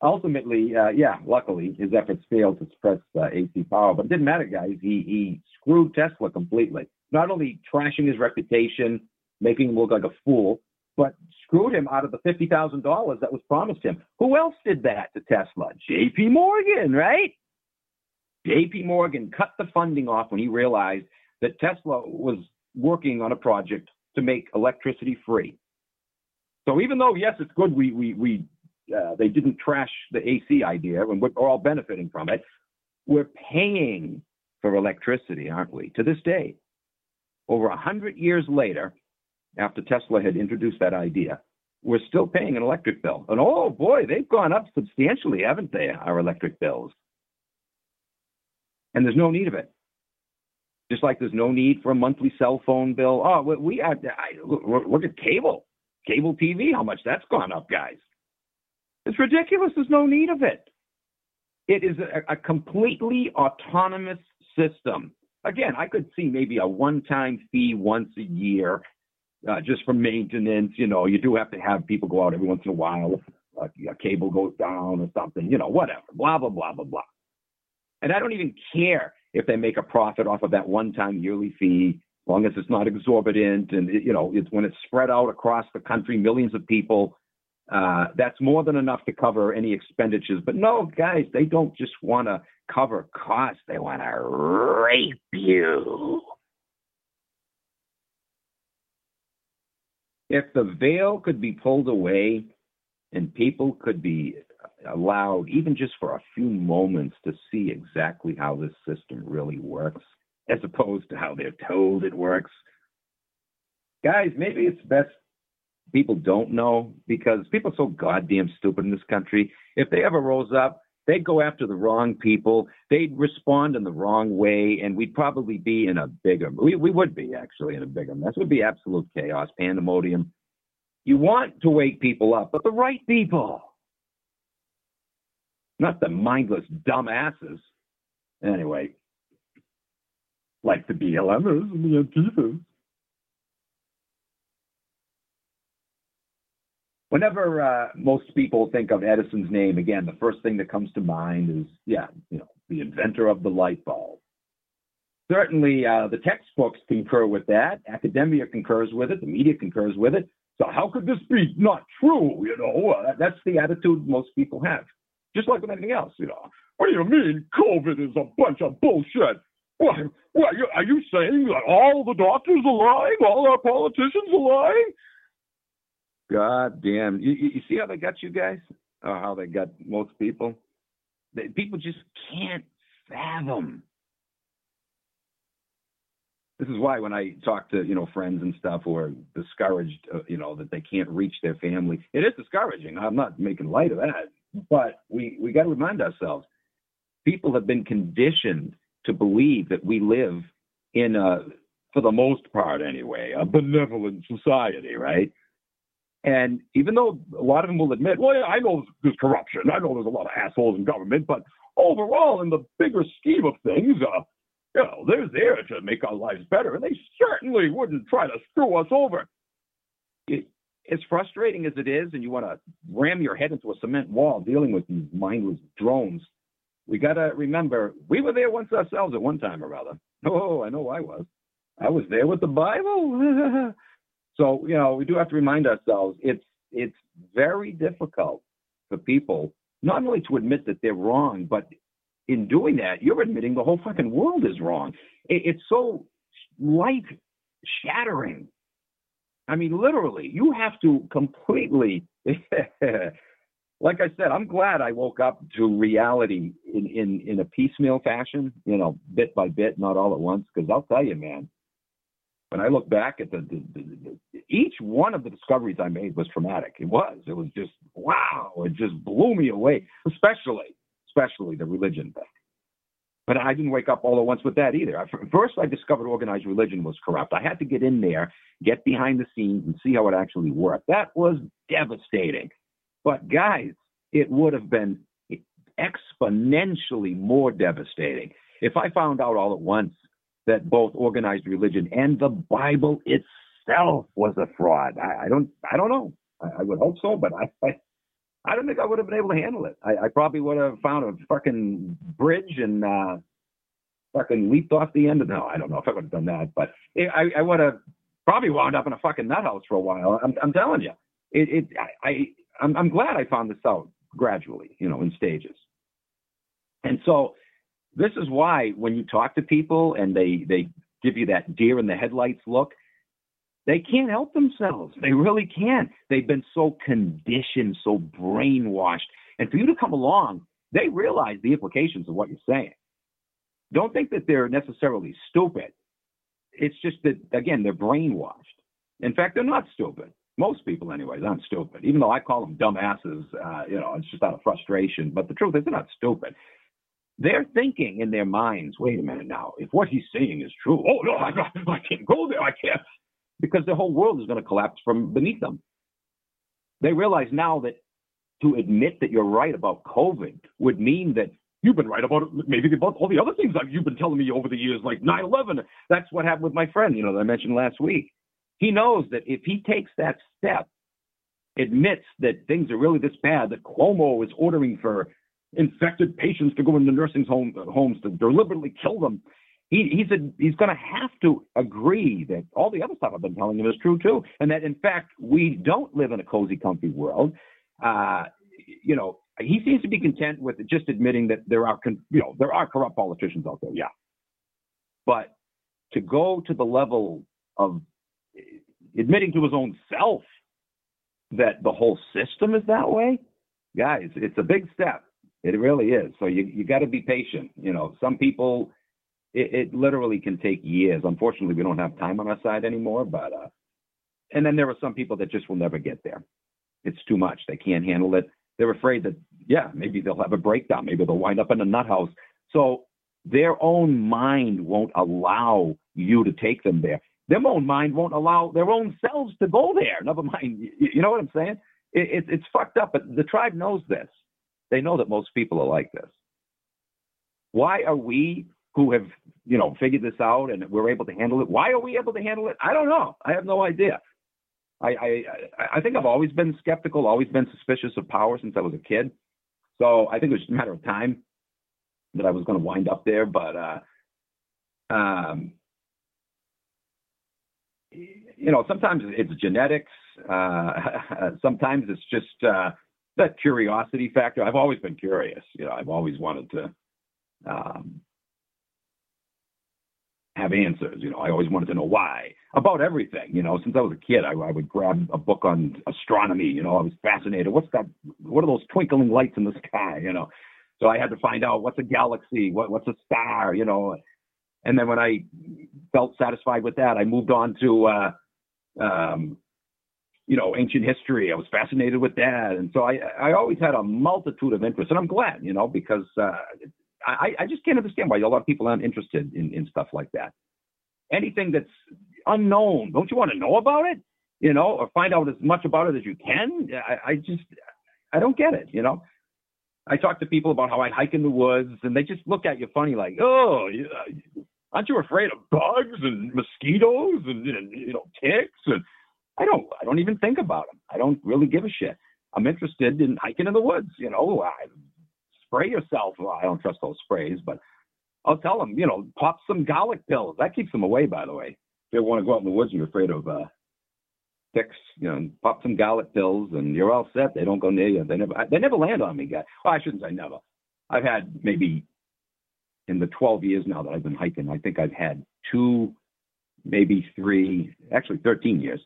Ultimately, uh, yeah, luckily his efforts failed to suppress uh, AC power, but it didn't matter, guys. He he screwed Tesla completely. Not only trashing his reputation, making him look like a fool, but screwed him out of the $50,000 that was promised him. Who else did that to Tesla? JP Morgan, right? JP Morgan cut the funding off when he realized that Tesla was working on a project to make electricity free. So even though, yes, it's good we, we, we uh, they didn't trash the AC idea and we're all benefiting from it, we're paying for electricity, aren't we? To this day, over a hundred years later, after Tesla had introduced that idea, we're still paying an electric bill. And oh boy, they've gone up substantially, haven't they, our electric bills? And there's no need of it. Just like there's no need for a monthly cell phone bill. Oh, we, we I, look, at cable, cable TV, how much that's gone up, guys. It's ridiculous. There's no need of it. It is a, a completely autonomous system. Again, I could see maybe a one-time fee once a year uh, just for maintenance. You know, you do have to have people go out every once in a while. Uh, a cable goes down or something. You know, whatever. Blah blah blah blah blah. And I don't even care if they make a profit off of that one-time yearly fee, as long as it's not exorbitant and you know, it's when it's spread out across the country, millions of people. Uh, that's more than enough to cover any expenditures. But no, guys, they don't just want to cover costs; they want to rape you. If the veil could be pulled away and people could be allowed, even just for a few moments, to see exactly how this system really works, as opposed to how they're told it works, guys, maybe it's best people don't know because people are so goddamn stupid in this country. If they ever rose up, they'd go after the wrong people. They'd respond in the wrong way, and we'd probably be in a bigger. We we would be actually in a bigger mess. It would be absolute chaos, pandemonium. You want to wake people up, but the right people, not the mindless dumbasses. Anyway, like the BLMers and the Antifas. Whenever uh, most people think of Edison's name, again, the first thing that comes to mind is, yeah, you know, the inventor of the light bulb. Certainly, uh, the textbooks concur with that. Academia concurs with it. The media concurs with it. So how could this be not true? You know, uh, that's the attitude most people have. Just like with anything else, you know. What do you mean COVID is a bunch of bullshit? What, what are you saying that all the doctors are lying? All our politicians are lying? God damn. You, you see how they got you guys? Or how they got most people? They, people just can't fathom. This is why when I talk to, you know, friends and stuff who are discouraged, uh, you know, that they can't reach their family, it is discouraging. I'm not making light of that. But we, we got to remind ourselves people have been conditioned to believe that we live in a, for the most part anyway, a benevolent society, right? And even though a lot of them will admit, well, yeah, I know there's corruption, I know there's a lot of assholes in government, but overall, in the bigger scheme of things, uh, you know, they're there to make our lives better, and they certainly wouldn't try to screw us over. It, as frustrating as it is, and you want to ram your head into a cement wall dealing with these mindless drones, we got to remember we were there once ourselves at one time or other. Oh, I know I was. I was there with the Bible. So, you know, we do have to remind ourselves it's it's very difficult for people not only to admit that they're wrong, but in doing that, you're admitting the whole fucking world is wrong. It, it's so life shattering. I mean, literally, you have to completely. like I said, I'm glad I woke up to reality in, in, in a piecemeal fashion, you know, bit by bit, not all at once. Because I'll tell you, man, when I look back at the, the, the, the, each one of the discoveries I made was traumatic. It was. It was just wow. It just blew me away. Especially, especially the religion thing. But I didn't wake up all at once with that either. I, first, I discovered organized religion was corrupt. I had to get in there, get behind the scenes, and see how it actually worked. That was devastating. But guys, it would have been exponentially more devastating if I found out all at once that both organized religion and the Bible itself was a fraud. I, I don't, I don't know. I, I, would hope so, but I, I, I don't think I would have been able to handle it. I, I probably would have found a fucking bridge and uh, fucking leaped off the end of. No, I don't know if I would have done that, but it, I, I would have probably wound up in a fucking nut house for a while. I'm, I'm telling you, it, it I, I, I'm, I'm glad I found this out gradually, you know, in stages. And so this is why when you talk to people and they they give you that deer in the headlights look, they can't help themselves. They really can't. They've been so conditioned, so brainwashed. And for you to come along, they realize the implications of what you're saying. Don't think that they're necessarily stupid. It's just that, again, they're brainwashed. In fact, they're not stupid. Most people, anyways, aren't stupid. Even though I call them dumbasses, uh, you know, it's just out of frustration. But the truth is, they're not stupid. They're thinking in their minds, wait a minute now, if what he's saying is true, oh no, I, I can't go there, I can't. Because the whole world is going to collapse from beneath them. They realize now that to admit that you're right about COVID would mean that you've been right about maybe about all the other things that you've been telling me over the years, like 9 11. That's what happened with my friend, you know, that I mentioned last week. He knows that if he takes that step, admits that things are really this bad, that Cuomo is ordering for infected patients to go into nursing home, homes to deliberately kill them. He, he's a, he's going to have to agree that all the other stuff I've been telling him is true too, and that in fact we don't live in a cozy, comfy world. Uh, you know, he seems to be content with just admitting that there are, you know, there are corrupt politicians out there. Yeah, but to go to the level of admitting to his own self that the whole system is that way, guys, it's a big step. It really is. So you you got to be patient. You know, some people, it, it, literally can take years. Unfortunately, we don't have time on our side anymore. But uh, and then there are some people that just will never get there. It's too much. They can't handle it. They're afraid that, yeah, maybe they'll have a breakdown. Maybe they'll wind up in a nut house. So their own mind won't allow you to take them there. Their own mind won't allow their own selves to go there. Never mind. You, know what I'm saying? It, it, it's fucked up, but the tribe knows this. They know that most people are like this. Why are we who have, you know, figured this out and we're able to handle it? Why are we able to handle it? I don't know. I have no idea. I, I, I think I've always been skeptical, always been suspicious of power since I was a kid. So I think it was just a matter of time that I was going to wind up there. But, uh, um, you know, sometimes it's genetics. Uh, sometimes it's just uh, that curiosity factor. I've always been curious. You know, I've always wanted to um, have answers. You know, I always wanted to know why about everything. You know, since I was a kid, I, I would grab a book on astronomy. You know, I was fascinated. What's that? What are those twinkling lights in the sky? You know, so I had to find out what's a galaxy, what, what's a star. You know, and then when I felt satisfied with that, I moved on to, uh, um, you know, ancient history. I was fascinated with that, and so I I always had a multitude of interests, and I'm glad, you know, because uh, I, I just can't understand why a lot of people aren't interested in, in stuff like that. Anything that's unknown, don't you want to know about it? You know, or find out as much about it as you can? I, I just, I don't get it, you know? I talk to people about how I hike in the woods and they just look at you funny like, oh, aren't you afraid of bugs and mosquitoes and, and you know, ticks? And I don't, I don't even think about them. I don't really give a shit. I'm interested in hiking in the woods, you know, I, spray yourself. Well, I don't trust those sprays, but I'll tell them, you know, pop some garlic pills. That keeps them away, by the way. If you want to go out in the woods and you're afraid of uh, ticks, you know, pop some garlic pills and you're all set. They don't go near you. They never, they never land on me, guys. Well, I shouldn't say never. I've had maybe in the 12 years now that I've been hiking, I think I've had two, maybe three, actually 13 years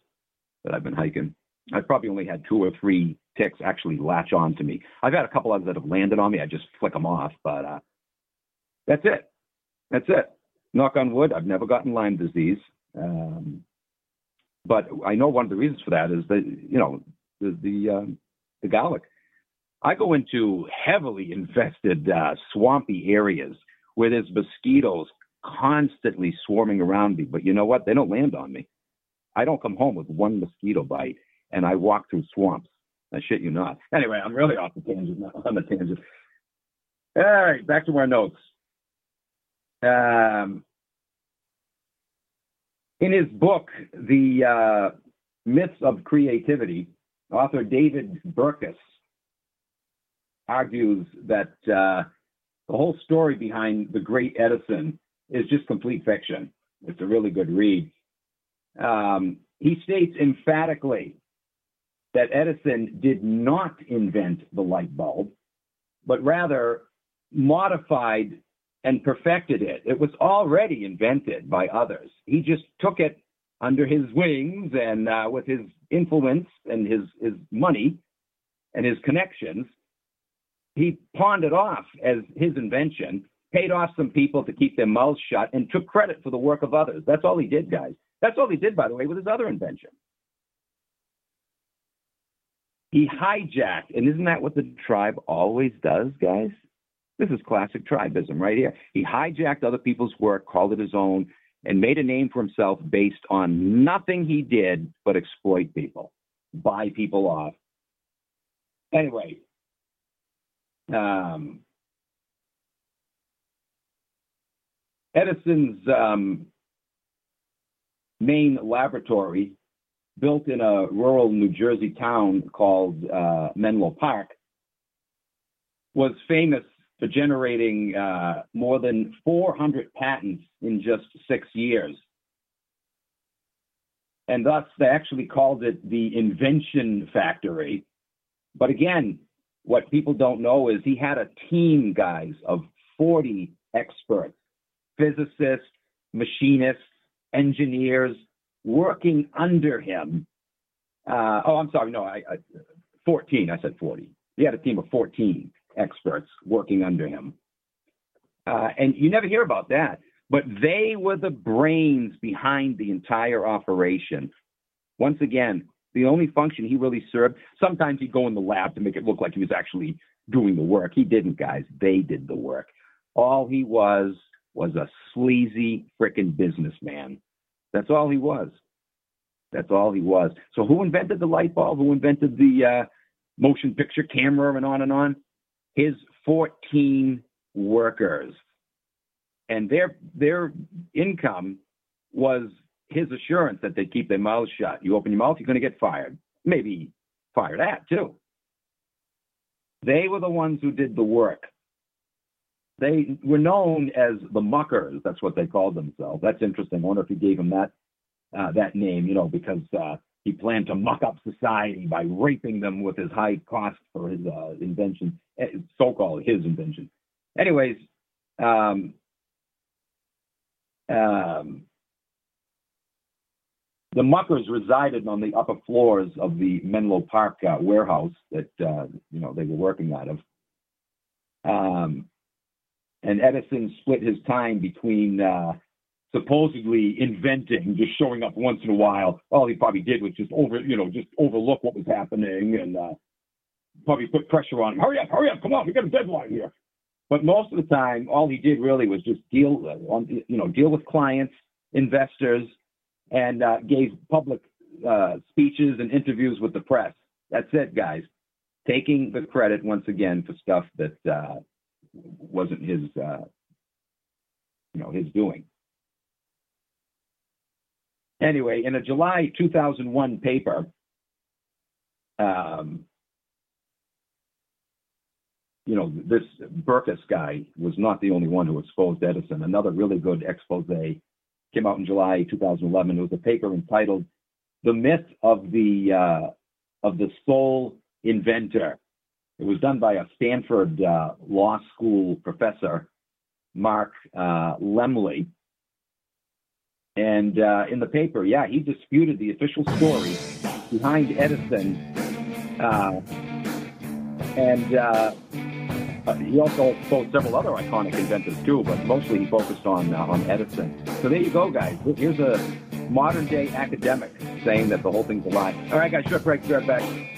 that I've been hiking. I've probably only had two or three ticks actually latch on to me. I've had a couple others that have landed on me. I just flick them off, but uh, that's it. That's it. Knock on wood. I've never gotten Lyme disease. Um, but I know one of the reasons for that is that you know the the, um, the garlic. I go into heavily infested uh, swampy areas where there's mosquitoes constantly swarming around me. But you know what? They don't land on me. I don't come home with one mosquito bite, and I walk through swamps. I shit you not. Anyway, I'm really off the tangent now. On the tangent. All right, back to our notes. Um, in his book, The uh, Myths of Creativity, author David Burkus argues that uh, the whole story behind the great Edison is just complete fiction. It's a really good read. Um, he states emphatically that Edison did not invent the light bulb, but rather modified and perfected it. It was already invented by others. He just took it under his wings and uh, with his influence and his, his money and his connections, he pawned it off as his invention, paid off some people to keep their mouths shut, and took credit for the work of others. That's all he did, guys. That's all he did, by the way, with his other invention. He hijacked, and isn't that what the tribe always does, guys? This is classic tribism right here. He hijacked other people's work, called it his own, and made a name for himself based on nothing he did but exploit people, buy people off. Anyway, um, Edison's um, main laboratory built in a rural New Jersey town called uh, Menlo Park, was famous for generating uh, more than 400 patents in just six years. And thus, they actually called it the invention factory. But again, what people don't know is he had a team, guys, of 40 experts, physicists, machinists, engineers, working under him. Uh, oh, I'm sorry, no, I, I, 14. I said 40. He had a team of 14 experts working under him. Uh, and you never hear about that. But they were the brains behind the entire operation. Once again, the only function he really served, sometimes he'd go in the lab to make it look like he was actually doing the work. He didn't, guys. They did the work. All he was was a sleazy frickin' businessman. That's all he was. That's all he was. So who invented the light bulb? Who invented the uh, motion picture camera and on and on? His 14 workers. And their their income was his assurance that they'd keep their mouths shut. You open your mouth, you're going to get fired. Maybe fired at, too. They were the ones who did the work. They were known as the muckers. That's what they called themselves. That's interesting. I wonder if he gave them that uh, that name, you know, because uh, he planned to muck up society by raping them with his high cost for his uh, invention, eh, so-called his invention. Anyways, um, um, the muckers resided on the upper floors of the Menlo Park uh, warehouse that uh, you know they were working out of. Um, and Edison split his time between uh, supposedly inventing, just showing up once in a while. All he probably did was just over, you know, just overlook what was happening and uh, probably put pressure on him. Hurry up, hurry up, come on, we got a deadline here. But most of the time, all he did really was just deal, uh, on, you know, deal with clients, investors, and uh, gave public uh, speeches and interviews with the press. That's it, guys. Taking the credit once again for stuff that uh, wasn't his, uh, you know, his doing. Anyway, in a July 2001 paper, um, you know, this Burkus guy was not the only one who exposed Edison. Another really good expose came out in July 2011. It was a paper entitled "The Myth of the uh, of the Sole Inventor." It was done by a Stanford uh, Law School professor, Mark uh, Lemley. And uh, in the paper, yeah, he disputed the official story behind Edison. Uh, and uh, uh, he also exposed several other iconic inventors too, but mostly he focused on on Edison. So there you go, guys. Here's a modern day academic saying that the whole thing's a lie. All right, guys, short break. Be right back.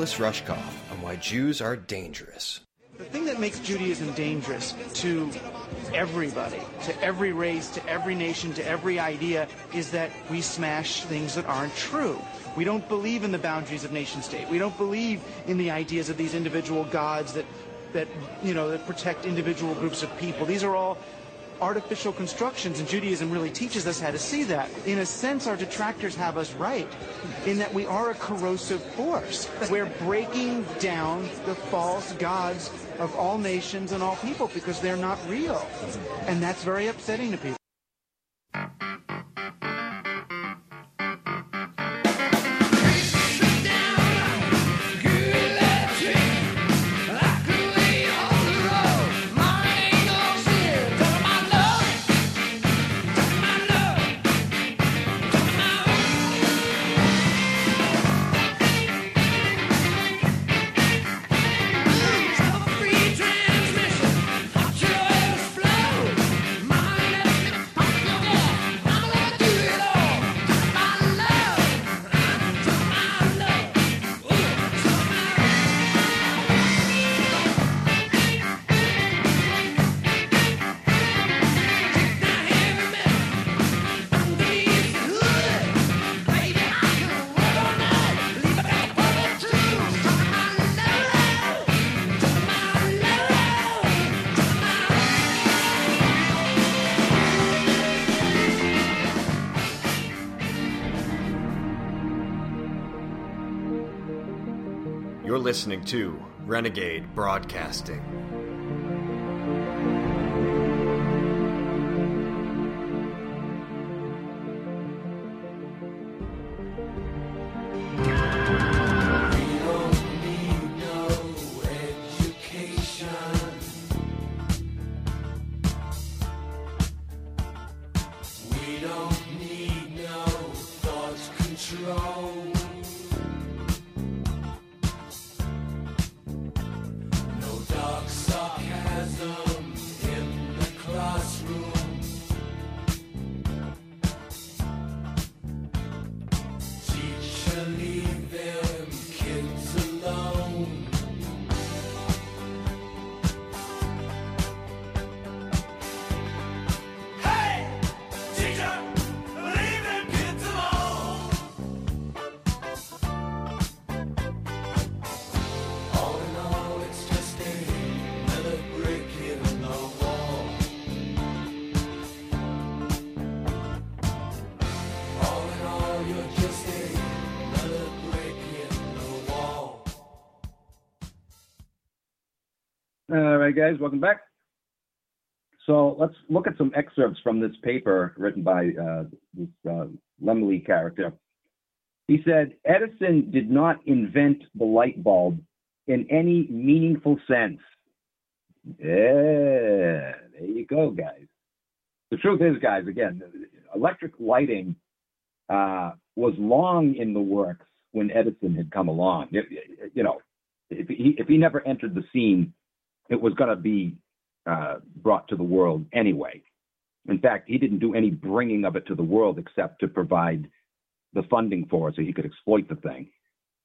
Douglas Rushkoff on why Jews are dangerous. The thing that makes Judaism dangerous to everybody, to every race, to every nation, to every idea, is that we smash things that aren't true. We don't believe in the boundaries of nation state. We don't believe in the ideas of these individual gods that, that you know, that protect individual groups of people. These are all artificial constructions, and Judaism really teaches us how to see that. In a sense, our detractors have us right, in that we are a corrosive force. We're breaking down the false gods of all nations and all people because they're not real. And that's very upsetting to people. You're listening to Renegade Broadcasting. Right, guys, welcome back. So let's look at some excerpts from this paper written by uh, this uh, Lemley character. He said Edison did not invent the light bulb in any meaningful sense. Yeah, there you go, guys. The truth is, guys, again, electric lighting uh, was long in the works when Edison had come along. It- it- you know, if he, if he never entered the scene, it was going to be uh, brought to the world anyway. In fact, he didn't do any bringing of it to the world except to provide the funding for it so he could exploit the thing.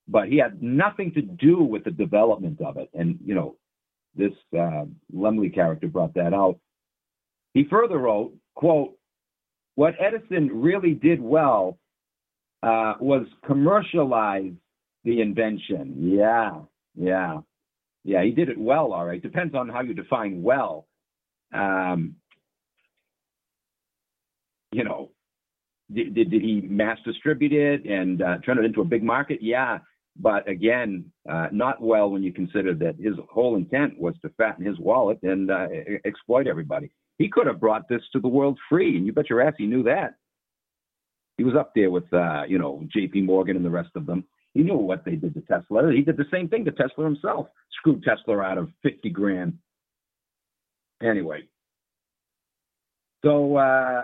But he had nothing to do with the development of it. And, you know, this uh, Lemley character brought that out. He further wrote, quote, what Edison really did well uh, was commercialize the invention. Yeah, yeah. Yeah, he did it well, all right. Depends on how you define well. Um, you know, did, did, did he mass distribute it and uh, turn it into a big market? Yeah, but again, uh, not well when you consider that his whole intent was to fatten his wallet and uh, exploit everybody. He could have brought this to the world free, and you bet your ass he knew that. He was up there with, uh, you know, J.P. Morgan and the rest of them. He knew what they did to Tesla. He did the same thing to Tesla himself. Screwed Tesla out of 50 grand. Anyway. So uh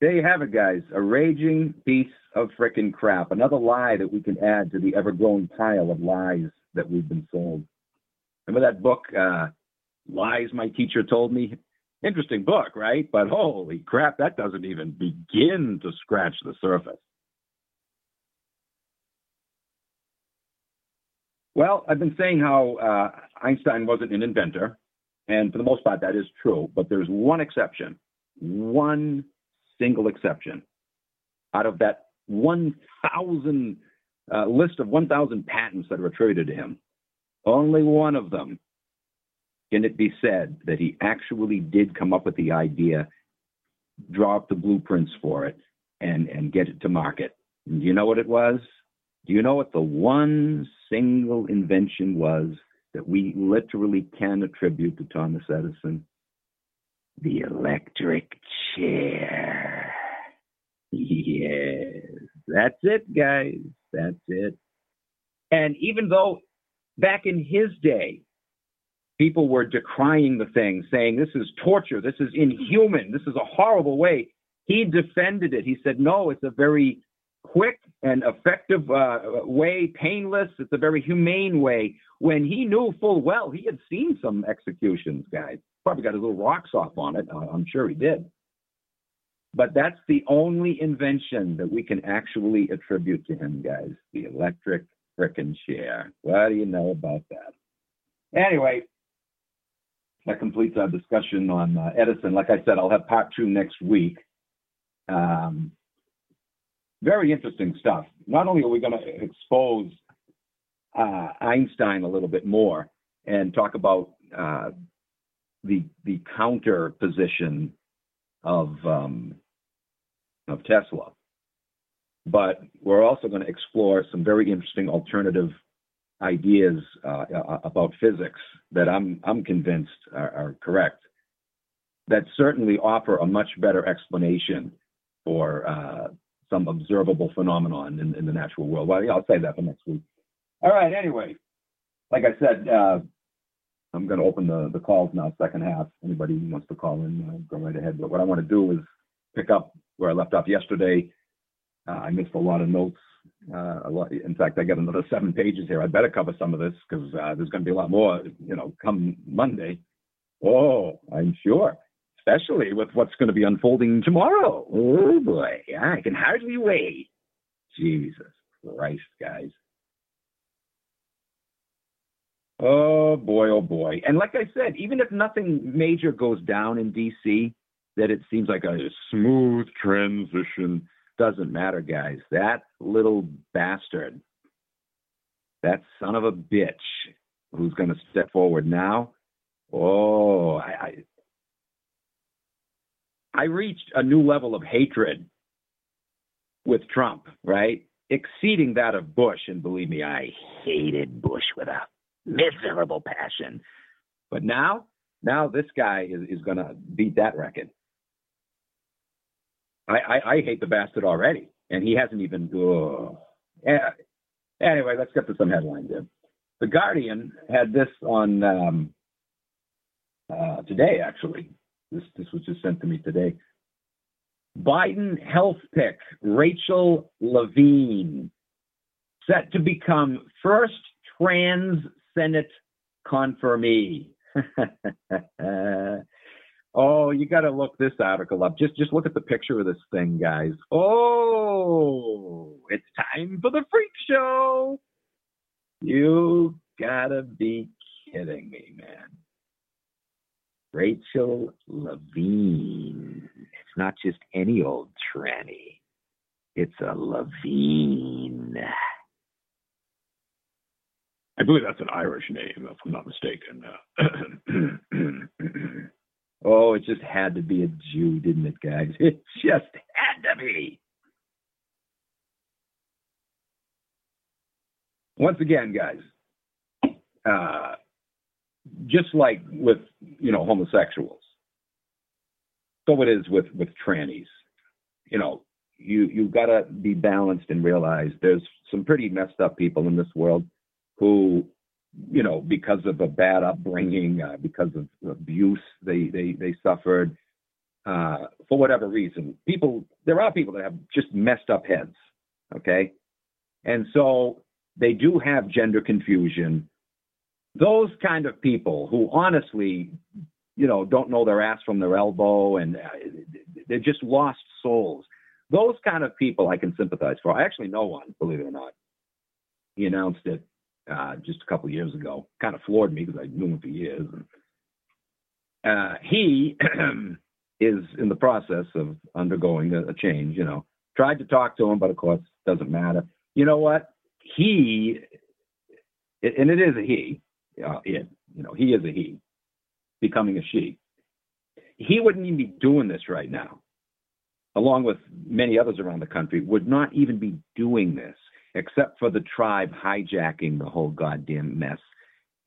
there you have it, guys. A raging piece of frickin' crap. Another lie that we can add to the ever-growing pile of lies that we've been sold. Remember that book, uh, Lies My Teacher Told Me? Interesting book, right? But holy crap, that doesn't even begin to scratch the surface. Well, I've been saying how uh, Einstein wasn't an inventor, and for the most part, that is true. But there's one exception, one single exception. Out of that 1,000 uh, list of 1,000 patents that are attributed to him, only one of them can it be said that he actually did come up with the idea, draw up the blueprints for it, and and get it to market. And do you know what it was? Do you know what the one single invention was that we literally can attribute to Thomas Edison? The electric chair. Yes, that's it, guys. That's it. And even though back in his day, people were decrying the thing, saying this is torture, this is inhuman, this is a horrible way, he defended it. He said, no, it's a very quick and effective uh, way, painless. It's a very humane way. When he knew full well, he had seen some executions, guys. Probably got his little rocks off on it. I'm sure he did. But that's the only invention that we can actually attribute to him, guys. The electric frickin' chair. What do you know about that? Anyway, that completes our discussion on uh, Edison. Like I said, I'll have part two next week. Um, very interesting stuff. Not only are we going to expose uh, Einstein a little bit more and talk about uh, the the counter position of um, of Tesla, but we're also going to explore some very interesting alternative ideas uh, uh, about physics that I'm I'm convinced are, are correct that certainly offer a much better explanation for uh, some observable phenomenon in, in, the natural world. Well, yeah, I'll say that for next week. All right. Anyway, like I said, uh, I'm going to open the, the calls now, second half. Anybody who wants to call in, uh, go right ahead. But what I want to do is pick up where I left off yesterday. Uh, I missed a lot of notes. Uh, lot, in fact, I got another seven pages here. I better cover some of this because uh, there's going to be a lot more, you know, come Monday. Oh, I'm sure especially with what's going to be unfolding tomorrow. Oh boy, I can hardly wait. Jesus Christ, guys. Oh boy, oh boy. And like I said, even if nothing major goes down in DC, that it seems like a smooth transition. Doesn't matter, guys. That little bastard, that son of a bitch who's going to step forward now. Oh, I, I I reached a new level of hatred with Trump, right? Exceeding that of Bush. And believe me, I hated Bush with a miserable passion. But now, now this guy is, is going to beat that record. I, I, I, hate the bastard already, and he hasn't even. Oh. Anyway, let's get to some headlines here. The Guardian had this on um, uh, today, actually. This this was just sent to me today. Biden health pick Rachel Levine set to become first trans Senate confirmee. oh, you got to look this article up. Just just look at the picture of this thing, guys. Oh, it's time for the freak show. You gotta be kidding me, man. Rachel Levine. It's not just any old tranny. It's a Levine. I believe that's an Irish name, if I'm not mistaken. oh, it just had to be a Jew, didn't it, guys? It just had to be. Once again, guys, uh, just like with you know homosexuals. So it is with with trannies. You know you you've got to be balanced and realize there's some pretty messed up people in this world who you know because of a bad upbringing uh, because of abuse they they they suffered uh, for whatever reason. People there are people that have just messed up heads okay? And so they do have gender confusion those kind of people who honestly, you know, don't know their ass from their elbow and uh, they're just lost souls. Those kind of people I can sympathize for. I actually know one, believe it or not. He announced it uh, just a couple years ago. Kind of floored me because I knew him for years. Uh, he is in the process of undergoing a, a change. You know, tried to talk to him, but of course, doesn't matter. You know what? He, and it is a he uh. You know, he is a he, becoming a she. He wouldn't even be doing this right now, along with many others around the country, would not even be doing this except for the tribe hijacking the whole goddamn mess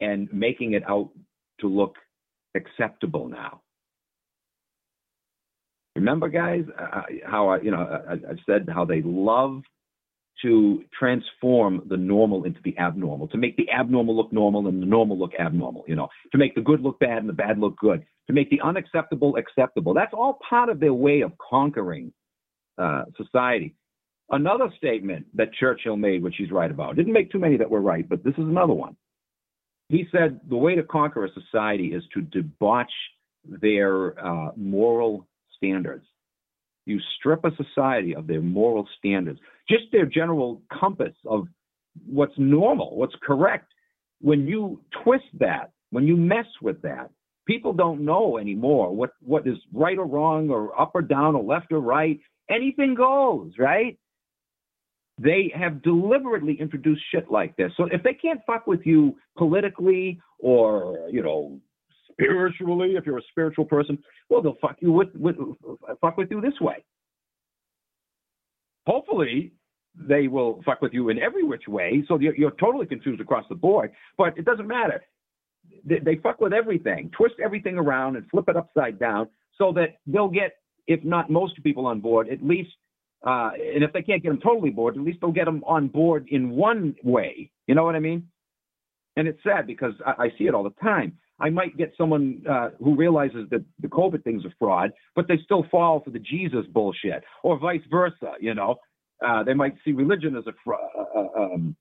and making it out to look acceptable now. Remember, guys, uh, how I, you know, I, I've said how they love to transform the normal into the abnormal, to make the abnormal look normal and the normal look abnormal, you know, to make the good look bad and the bad look good, to make the unacceptable acceptable. That's all part of their way of conquering uh, society. Another statement that Churchill made, which he's right about, didn't make too many that were right, but this is another one. He said the way to conquer a society is to debauch their uh, moral standards. You strip a society of their moral standards, just their general compass of what's normal, what's correct. When you twist that, when you mess with that, people don't know anymore what, what is right or wrong or up or down or left or right. Anything goes, right? They have deliberately introduced shit like this. So if they can't fuck with you politically or, you know, spiritually, if you're a spiritual person, well, they'll fuck you with, with fuck with you this way. Hopefully, they will fuck with you in every which way. So you're, you're totally confused across the board. But it doesn't matter. They, they fuck with everything, twist everything around, and flip it upside down so that they'll get, if not most people on board, at least. Uh, and if they can't get them totally bored, at least they'll get them on board in one way. You know what I mean? And it's sad because I, I see it all the time. I might get someone uh, who realizes that the COVID thing's a fraud, but they still fall for the Jesus bullshit, or vice versa. You know, uh, they might see religion as a fraud, uh, um,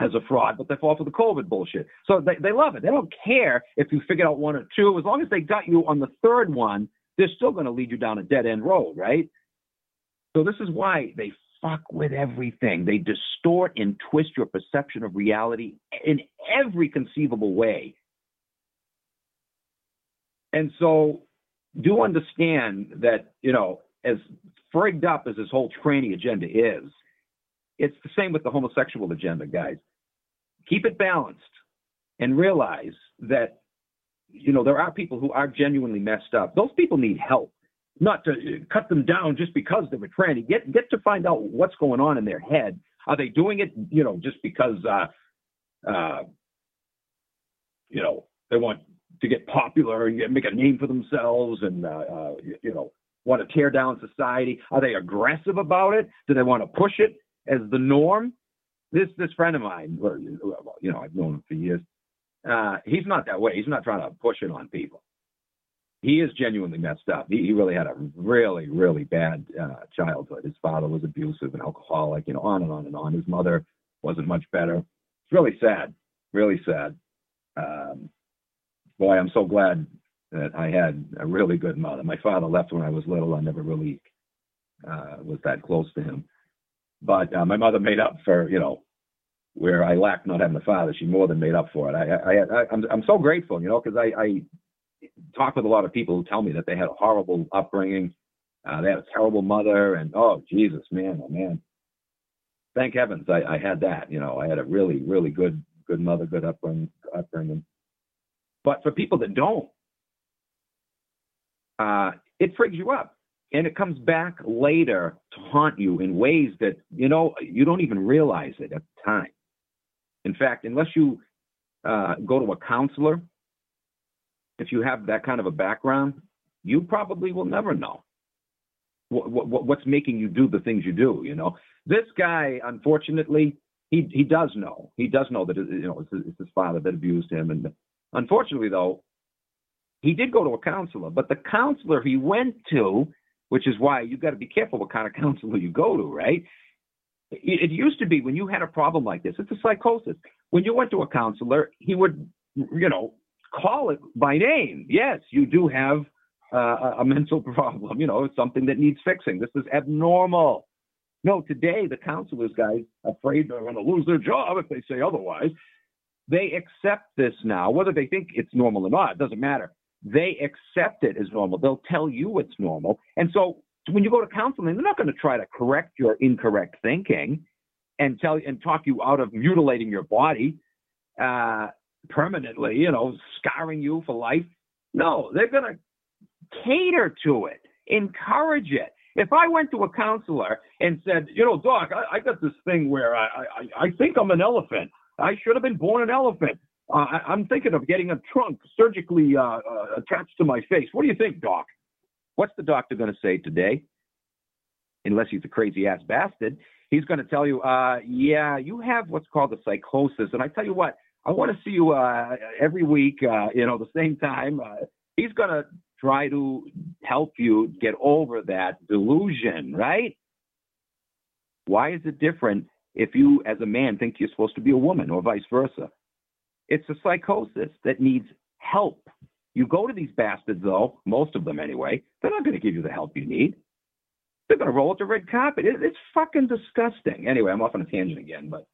as a fraud, but they fall for the COVID bullshit. So they, they love it. They don't care if you figure out one or two. As long as they got you on the third one, they're still going to lead you down a dead end road, right? So this is why they fuck with everything. They distort and twist your perception of reality in every conceivable way. And so do understand that, you know, as frigged up as this whole tranny agenda is, it's the same with the homosexual agenda, guys. Keep it balanced and realize that, you know, there are people who are genuinely messed up. Those people need help, not to cut them down just because they're a tranny. Get get to find out what's going on in their head. Are they doing it, you know, just because, uh, uh, you know, they want to get popular and get, make a name for themselves and, uh, uh, you, know, want to tear down society? Are they aggressive about it? Do they want to push it as the norm? This this friend of mine, you know, I've known him for years. Uh, he's not that way. He's not trying to push it on people. He is genuinely messed up. He, he really had a really, really bad uh, childhood. His father was abusive and alcoholic, you know, on and on and on. His mother wasn't much better. It's really sad, really sad. Um, boy, I'm so glad that I had a really good mother. My father left when I was little. I never really uh, was that close to him. But uh, my mother made up for, you know, where I lacked not having a father. She more than made up for it. I, I, I I'm, I'm so grateful, you know, because I, I talk with a lot of people who tell me that they had a horrible upbringing. Uh, they had a terrible mother, and oh Jesus, man, oh man. Thank heavens I, I had that. You know, I had a really, really good, good mother, good upbringing. upbringing. But for people that don't, uh, it freaks you up. And it comes back later to haunt you in ways that you know you don't even realize it at the time. In fact unless you uh, go to a counselor if you have that kind of a background you probably will never know what, what, what's making you do the things you do you know? This guy unfortunately he he does know. He does know that you know it's, his father that abused him and unfortunately though he did go to a counselor, but the counselor he went to, which is why you got to be careful what kind of counselor you go to, right? It, it used to be when you had a problem like this, it's a psychosis. When you went to a counselor, he would, you know, call it by name. Yes, you do have uh, a mental problem. You know, it's something that needs fixing. This is abnormal. No, today the counselors, guys, afraid they're going to lose their job if they say otherwise. They accept this now, whether they think it's normal or not. It doesn't matter they accept it as normal. They'll tell you it's normal. And so when you go to counseling, they're not going to try to correct your incorrect thinking and tell and talk you out of mutilating your body uh, permanently, you know, scarring you for life. No, they're going to cater to it, encourage it. If I went to a counselor and said, you know, doc, I, I got this thing where I, I, I think I'm an elephant. I should have been born an elephant. Uh, I, am thinking of getting a trunk surgically uh, uh, attached to my face. What do you think, doc? What's the doctor going to say today? Unless he's a crazy ass bastard, he's going to tell you, uh, yeah, you have what's called a psychosis. And I tell you what, I want to see you uh, every week, uh, you know, the same time. he's going to try to help you get over that delusion, right? Why is it different if you, as a man, think you're supposed to be a woman or vice versa? It's a psychosis that needs help. You go to these bastards, though, most of them anyway, they're not going to give you the help you need. They're going to roll out the red carpet. It, it's fucking disgusting. Anyway, I'm off on a tangent again, but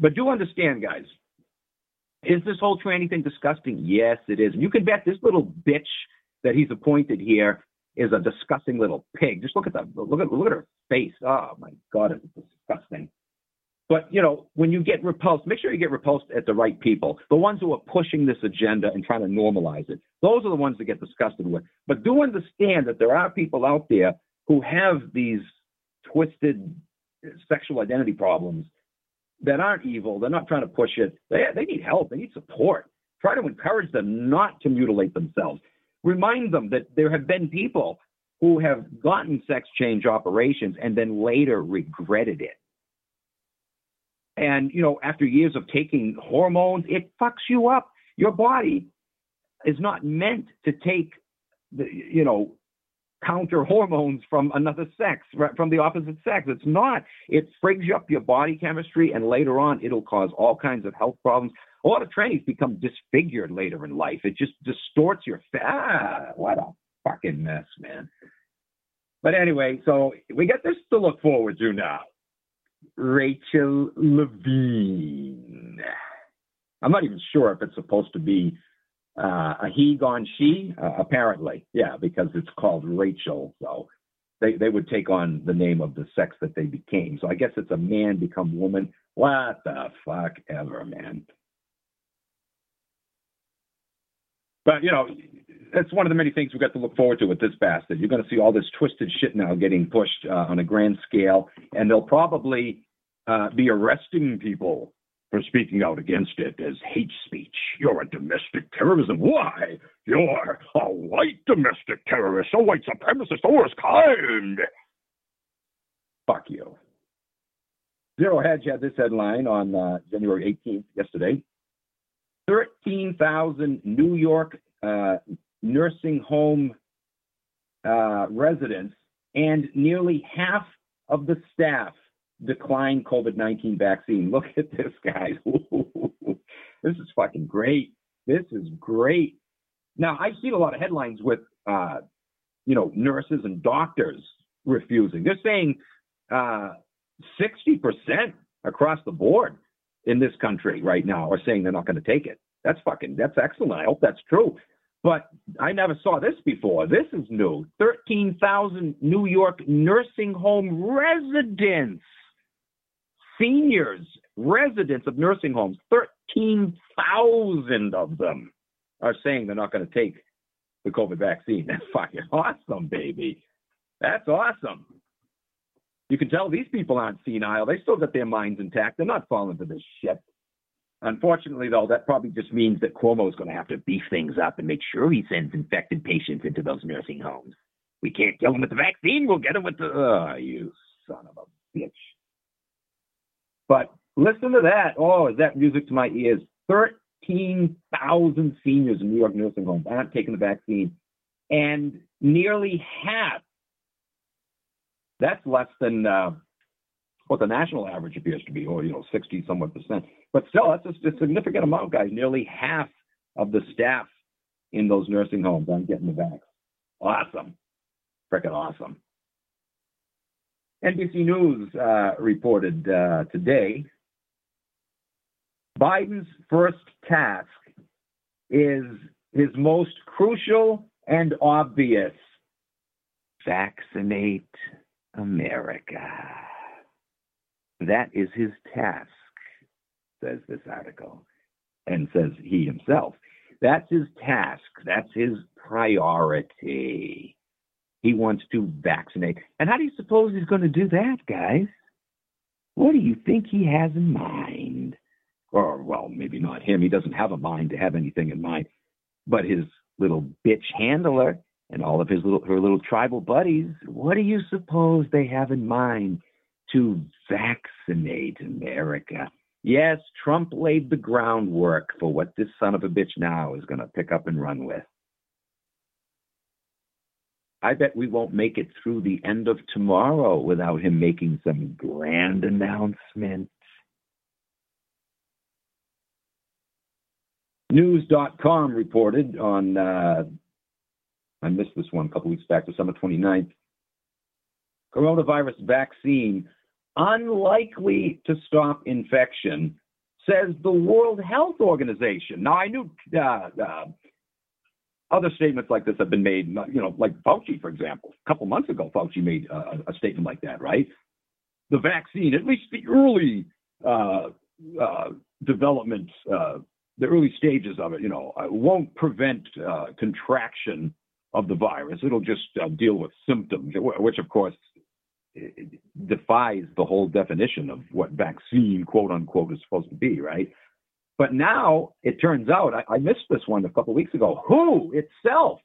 but do understand, guys. Is this whole tranny thing disgusting? Yes, it is. And you can bet this little bitch that he's appointed here is a disgusting little pig. Just look at the look at look at her face. Oh my god, it's disgusting. But you know, when you get repulsed, make sure you get repulsed at the right people, the ones who are pushing this agenda and trying to normalize it. Those are the ones that get disgusted with. But do understand that there are people out there who have these twisted sexual identity problems that aren't evil. They're not trying to push it. They, they need help. They need support. Try to encourage them not to mutilate themselves. Remind them that there have been people who have gotten sex change operations and then later regretted it. And, you know, after years of taking hormones, it fucks you up. Your body is not meant to take the, you know, counter hormones from another sex, right, from the opposite sex. It's not. It frigs up your body chemistry, and later on, it'll cause all kinds of health problems. A lot of become disfigured later in life. It just distorts your. Fa- ah, what a fucking mess, man. But anyway, so we got this to look forward to now. Rachel Levine. I'm not even sure if it's supposed to be uh, a he gone she, uh, apparently. Yeah, because it's called Rachel. So they, they would take on the name of the sex that they became. So I guess it's a man become woman. What the fuck ever, man. But, you know, that's one of the many things we've got to look forward to with this bastard. You're going to see all this twisted shit now getting pushed uh, on a grand scale, and they'll probably uh, be arresting people for speaking out against it as hate speech. You're a domestic terrorism. Why? You're a white domestic terrorist, a white supremacist, the worst kind. Fuck you. Zero Hedge had this headline on uh, January 18th, yesterday. 13,000 New York uh, nursing home uh, residents and nearly half of the staff decline COVID 19 vaccine. Look at this, guys. this is fucking great. This is great. Now, I've seen a lot of headlines with, uh, you know, nurses and doctors refusing. They're saying uh, 60% across the board in this country right now are saying they're not going to take it. That's fucking, that's excellent. I hope that's true. But I never saw this before. This is new. 13,000 New York nursing home residents seniors, residents of nursing homes, 13,000 of them are saying they're not going to take the COVID vaccine. That's fucking awesome, baby. That's awesome. You can tell these people aren't senile. They still got their minds intact. They're not falling for this shit. Unfortunately, though, that probably just means that Cuomo is going to have to beef things up and make sure he sends infected patients into those nursing homes. We can't kill them with the vaccine. We'll get them with the. Oh, you son of a bitch. But listen to that. Oh, is that music to my ears? 13,000 seniors in New York nursing homes aren't taking the vaccine. And nearly half, that's less than uh, what the national average appears to be, or, you know, 60 somewhat percent. But still, that's a, a significant amount, guys. Nearly half of the staff in those nursing homes aren't getting the vaccine. Awesome. Freaking awesome. NBC News uh, reported uh, today Biden's first task is his most crucial and obvious vaccinate America. That is his task, says this article, and says he himself. That's his task. That's his priority. He wants to vaccinate. And how do you suppose he's going to do that, guys? What do you think he has in mind? Or, well, maybe not him. He doesn't have a mind to have anything in mind. But his little bitch handler and all of his little her little tribal buddies, what do you suppose they have in mind to vaccinate America? Yes, Trump laid the groundwork for what this son of a bitch now is going to pick up and run with. I bet we won't make it through the end of tomorrow without him making some grand announcement. News.com reported on, uh, I missed this one a couple weeks back, December 29th. Coronavirus vaccine unlikely to stop infection, says the World Health Organization. Now, I knew uh, uh, other statements like this have been made, you know, like Fauci, for example. A couple months ago, Fauci made a, a statement like that, right? The vaccine, at least the early uh, uh, development, uh, the early stages of it, you know, uh, won't prevent uh, contraction of the virus. It'll just uh, deal with symptoms, which, of course, defies the whole definition of what vaccine, quote unquote, is supposed to be, right? But now it turns out, I, I missed this one a couple of weeks ago. WHO itself,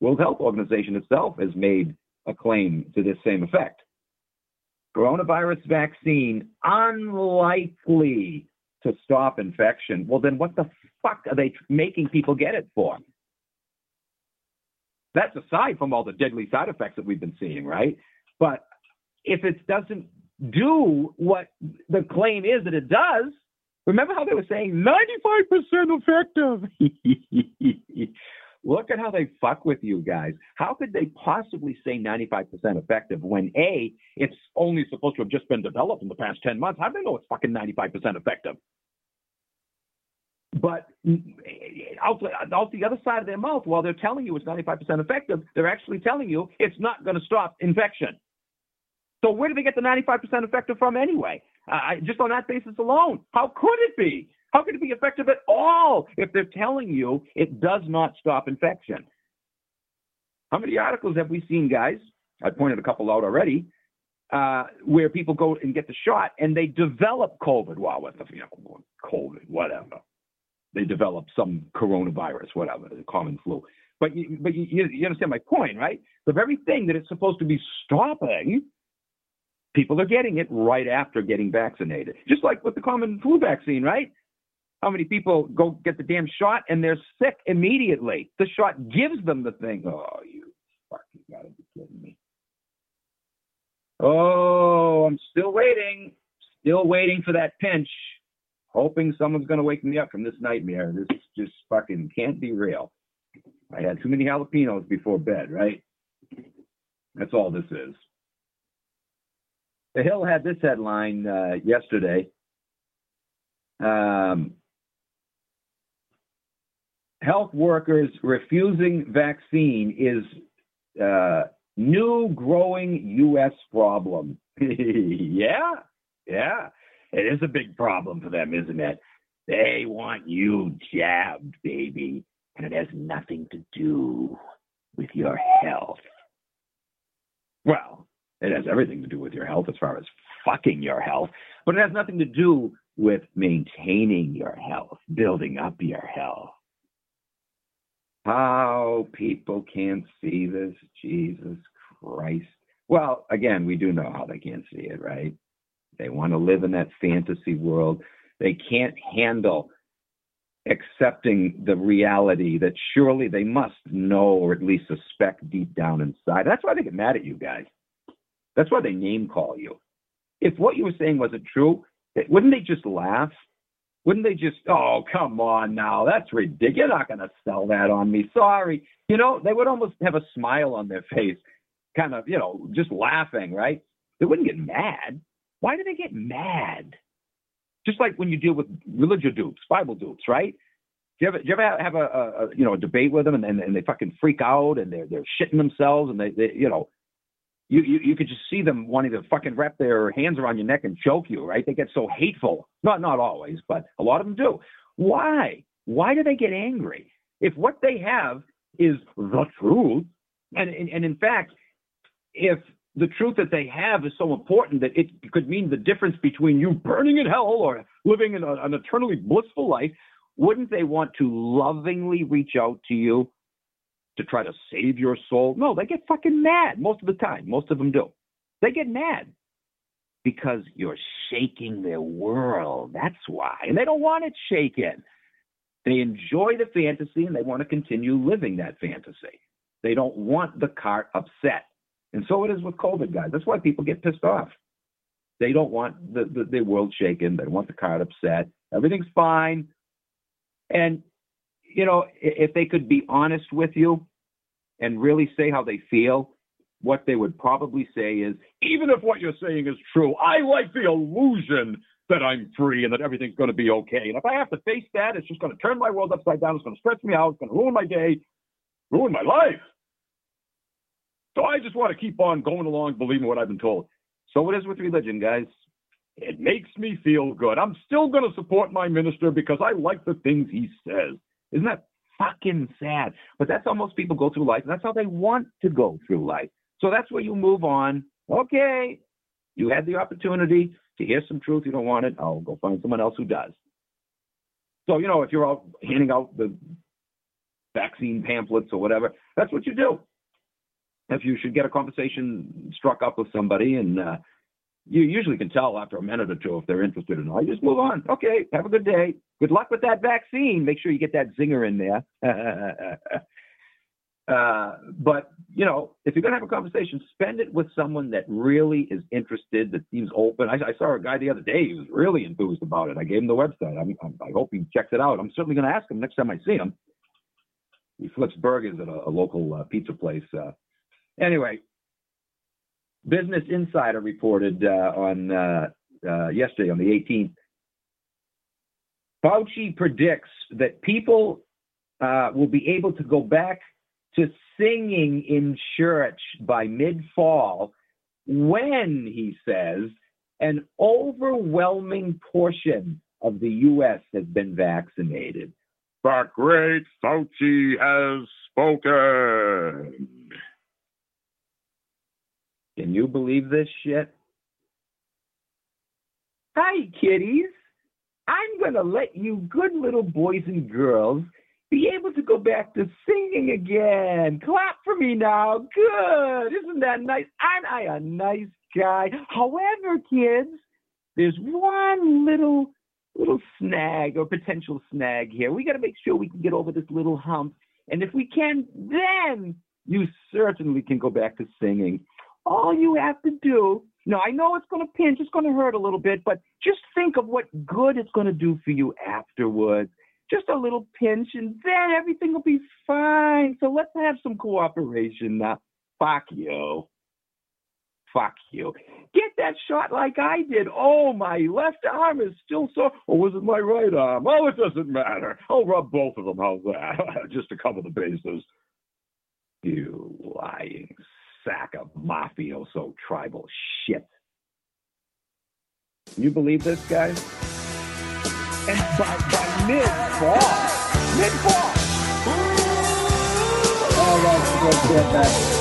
World Health Organization itself, has made a claim to this same effect. Coronavirus vaccine unlikely to stop infection. Well, then what the fuck are they making people get it for? That's aside from all the deadly side effects that we've been seeing, right? But if it doesn't do what the claim is that it does, remember how they were saying 95% effective? Look at how they fuck with you guys. How could they possibly say 95% effective when A, it's only supposed to have just been developed in the past 10 months? How do they know it's fucking 95% effective? But out, out the other side of their mouth, while they're telling you it's 95% effective, they're actually telling you it's not going to stop infection. So where do they get the 95% effective from anyway? Uh, just on that basis alone, how could it be? How could it be effective at all if they're telling you it does not stop infection? How many articles have we seen, guys? I pointed a couple out already, uh, where people go and get the shot and they develop COVID. Well, with the you know, COVID, whatever. They develop some coronavirus, whatever, the common flu. But you, but you, you understand my point, right? The very thing that it's supposed to be stopping people are getting it right after getting vaccinated. Just like with the common flu vaccine, right? How many people go get the damn shot and they're sick immediately? The shot gives them the thing. Oh, you fucking gotta be kidding me. Oh, I'm still waiting. Still waiting for that pinch. Hoping someone's gonna wake me up from this nightmare. This just fucking can't be real. I had too many jalapenos before bed, right? That's all this is. The Hill had this headline uh, yesterday. Um, health workers refusing vaccine is uh, new growing U.S. problem. yeah, yeah. It is a big problem for them, isn't it? They want you jabbed, baby, and it has nothing to do with your health. Well, it has everything to do with your health as far as fucking your health, but it has nothing to do with maintaining your health, building up your health. How people can't see this, Jesus Christ. Well, again, we do know how they can't see it, right? They want to live in that fantasy world. They can't handle accepting the reality that surely they must know or at least suspect deep down inside. That's why they get mad at you guys. That's why they name call you. If what you were saying wasn't true, wouldn't they just laugh? Wouldn't they just, oh, come on now, that's ridiculous. You're not going to sell that on me. Sorry. You know, they would almost have a smile on their face, kind of, you know, just laughing, right? They wouldn't get mad. Why do they get mad? Just like when you deal with religious dupes, Bible dupes, right? Do you ever, do you ever have a, a, a you know a debate with them and, and, and they fucking freak out and they're they're shitting themselves and they, they you know you, you you could just see them wanting to fucking wrap their hands around your neck and choke you, right? They get so hateful. Not not always, but a lot of them do. Why? Why do they get angry? If what they have is the truth, and and, and in fact, if the truth that they have is so important that it could mean the difference between you burning in hell or living in a, an eternally blissful life, wouldn't they want to lovingly reach out to you to try to save your soul. No, they get fucking mad most of the time. Most of them do. They get mad because you're shaking their world. That's why. And they don't want it shaken. They enjoy the fantasy and they want to continue living that fantasy. They don't want the cart upset. And so it is with COVID, guys. That's why people get pissed off. They don't want the, the, the world shaken. They want the cart upset. Everything's fine. And you know, if they could be honest with you and really say how they feel, what they would probably say is, even if what you're saying is true, I like the illusion that I'm free and that everything's going to be okay. And if I have to face that, it's just going to turn my world upside down. It's going to stretch me out. It's going to ruin my day, ruin my life. So I just want to keep on going along, believing what I've been told. So it is with religion, guys. It makes me feel good. I'm still going to support my minister because I like the things he says. Isn't that fucking sad? But that's how most people go through life, and that's how they want to go through life. So that's where you move on Okay, you had the opportunity to hear some truth. You don't want it. I'll go find someone else who does. So, you know, if you're out handing out the vaccine pamphlets or whatever, that's what you do. If you should get a conversation struck up with somebody and uh, you usually can tell after a minute or two if they're interested or not. You just move on. Okay, have a good day. Good luck with that vaccine. Make sure you get that zinger in there. uh, but you know, if you're gonna have a conversation, spend it with someone that really is interested, that seems open. I, I saw a guy the other day; he was really enthused about it. I gave him the website. I'm, I'm, I hope he checks it out. I'm certainly gonna ask him next time I see him. He flips burgers at a, a local uh, pizza place. Uh, anyway, Business Insider reported uh, on uh, uh, yesterday, on the 18th. Fauci predicts that people uh, will be able to go back to singing in church by mid fall when, he says, an overwhelming portion of the U.S. has been vaccinated. The great Fauci has spoken. Can you believe this shit? Hi, kiddies. I'm going to let you good little boys and girls be able to go back to singing again. Clap for me now. Good. Isn't that nice? Aren't I a nice guy? However, kids, there's one little little snag or potential snag here. We got to make sure we can get over this little hump. And if we can, then you certainly can go back to singing. All you have to do, now I know it's going to pinch, it's going to hurt a little bit, but just think of what good it's going to do for you afterwards. Just a little pinch, and then everything will be fine. So let's have some cooperation now. Fuck you. Fuck you. Get that shot like I did. Oh, my left arm is still sore. Or oh, was it my right arm? Oh, it doesn't matter. I'll rub both of them. How's that? Just to cover the bases. You lying sack of mafioso tribal shit. You believe this, guys? And by, by mid-fall, mid-fall. All right, let's get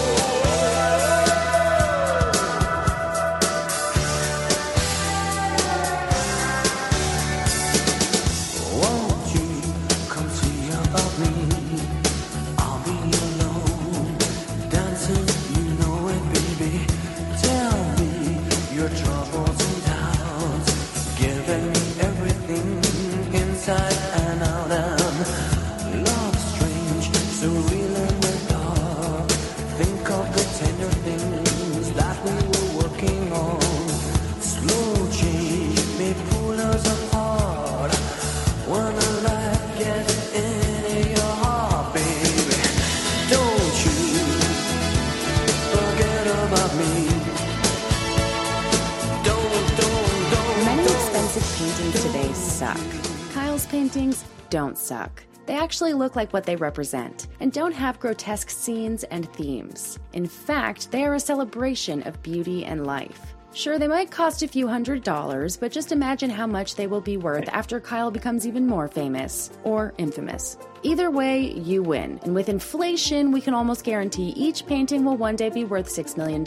paintings don't suck. They actually look like what they represent and don't have grotesque scenes and themes. In fact, they are a celebration of beauty and life. Sure, they might cost a few hundred dollars, but just imagine how much they will be worth after Kyle becomes even more famous or infamous. Either way, you win, and with inflation, we can almost guarantee each painting will one day be worth $6 million.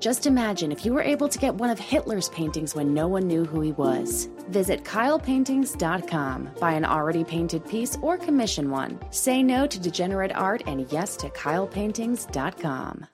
Just imagine if you were able to get one of Hitler's paintings when no one knew who he was. Visit KylePaintings.com, buy an already painted piece, or commission one. Say no to degenerate art and yes to KylePaintings.com.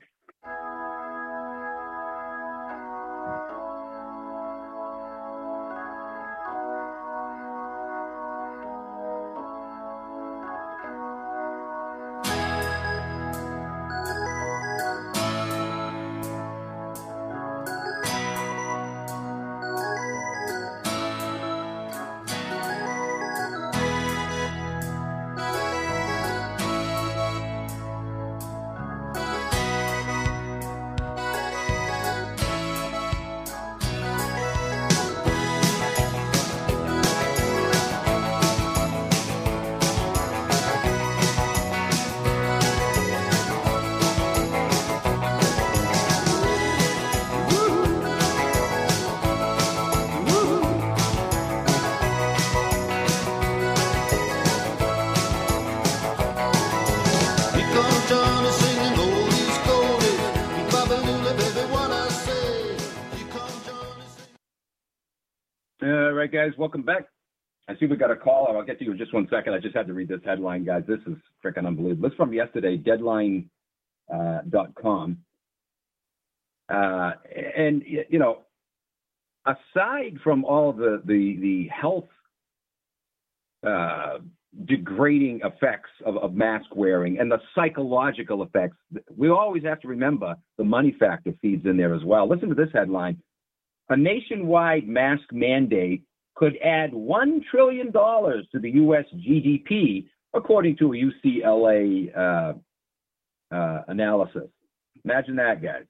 right, guys, welcome back. I see we got a call. I'll get to you in just one second. I just had to read this headline, guys. This is freaking unbelievable. This is from yesterday, Deadline uh, dot com. Uh, and you know, aside from all the the the health uh, degrading effects of, of mask wearing and the psychological effects, we always have to remember the money factor feeds in there as well. Listen to this headline: A nationwide mask mandate could add one trillion dollars to the U.S. GDP, according to a UCLA uh, uh, analysis. Imagine that, guys.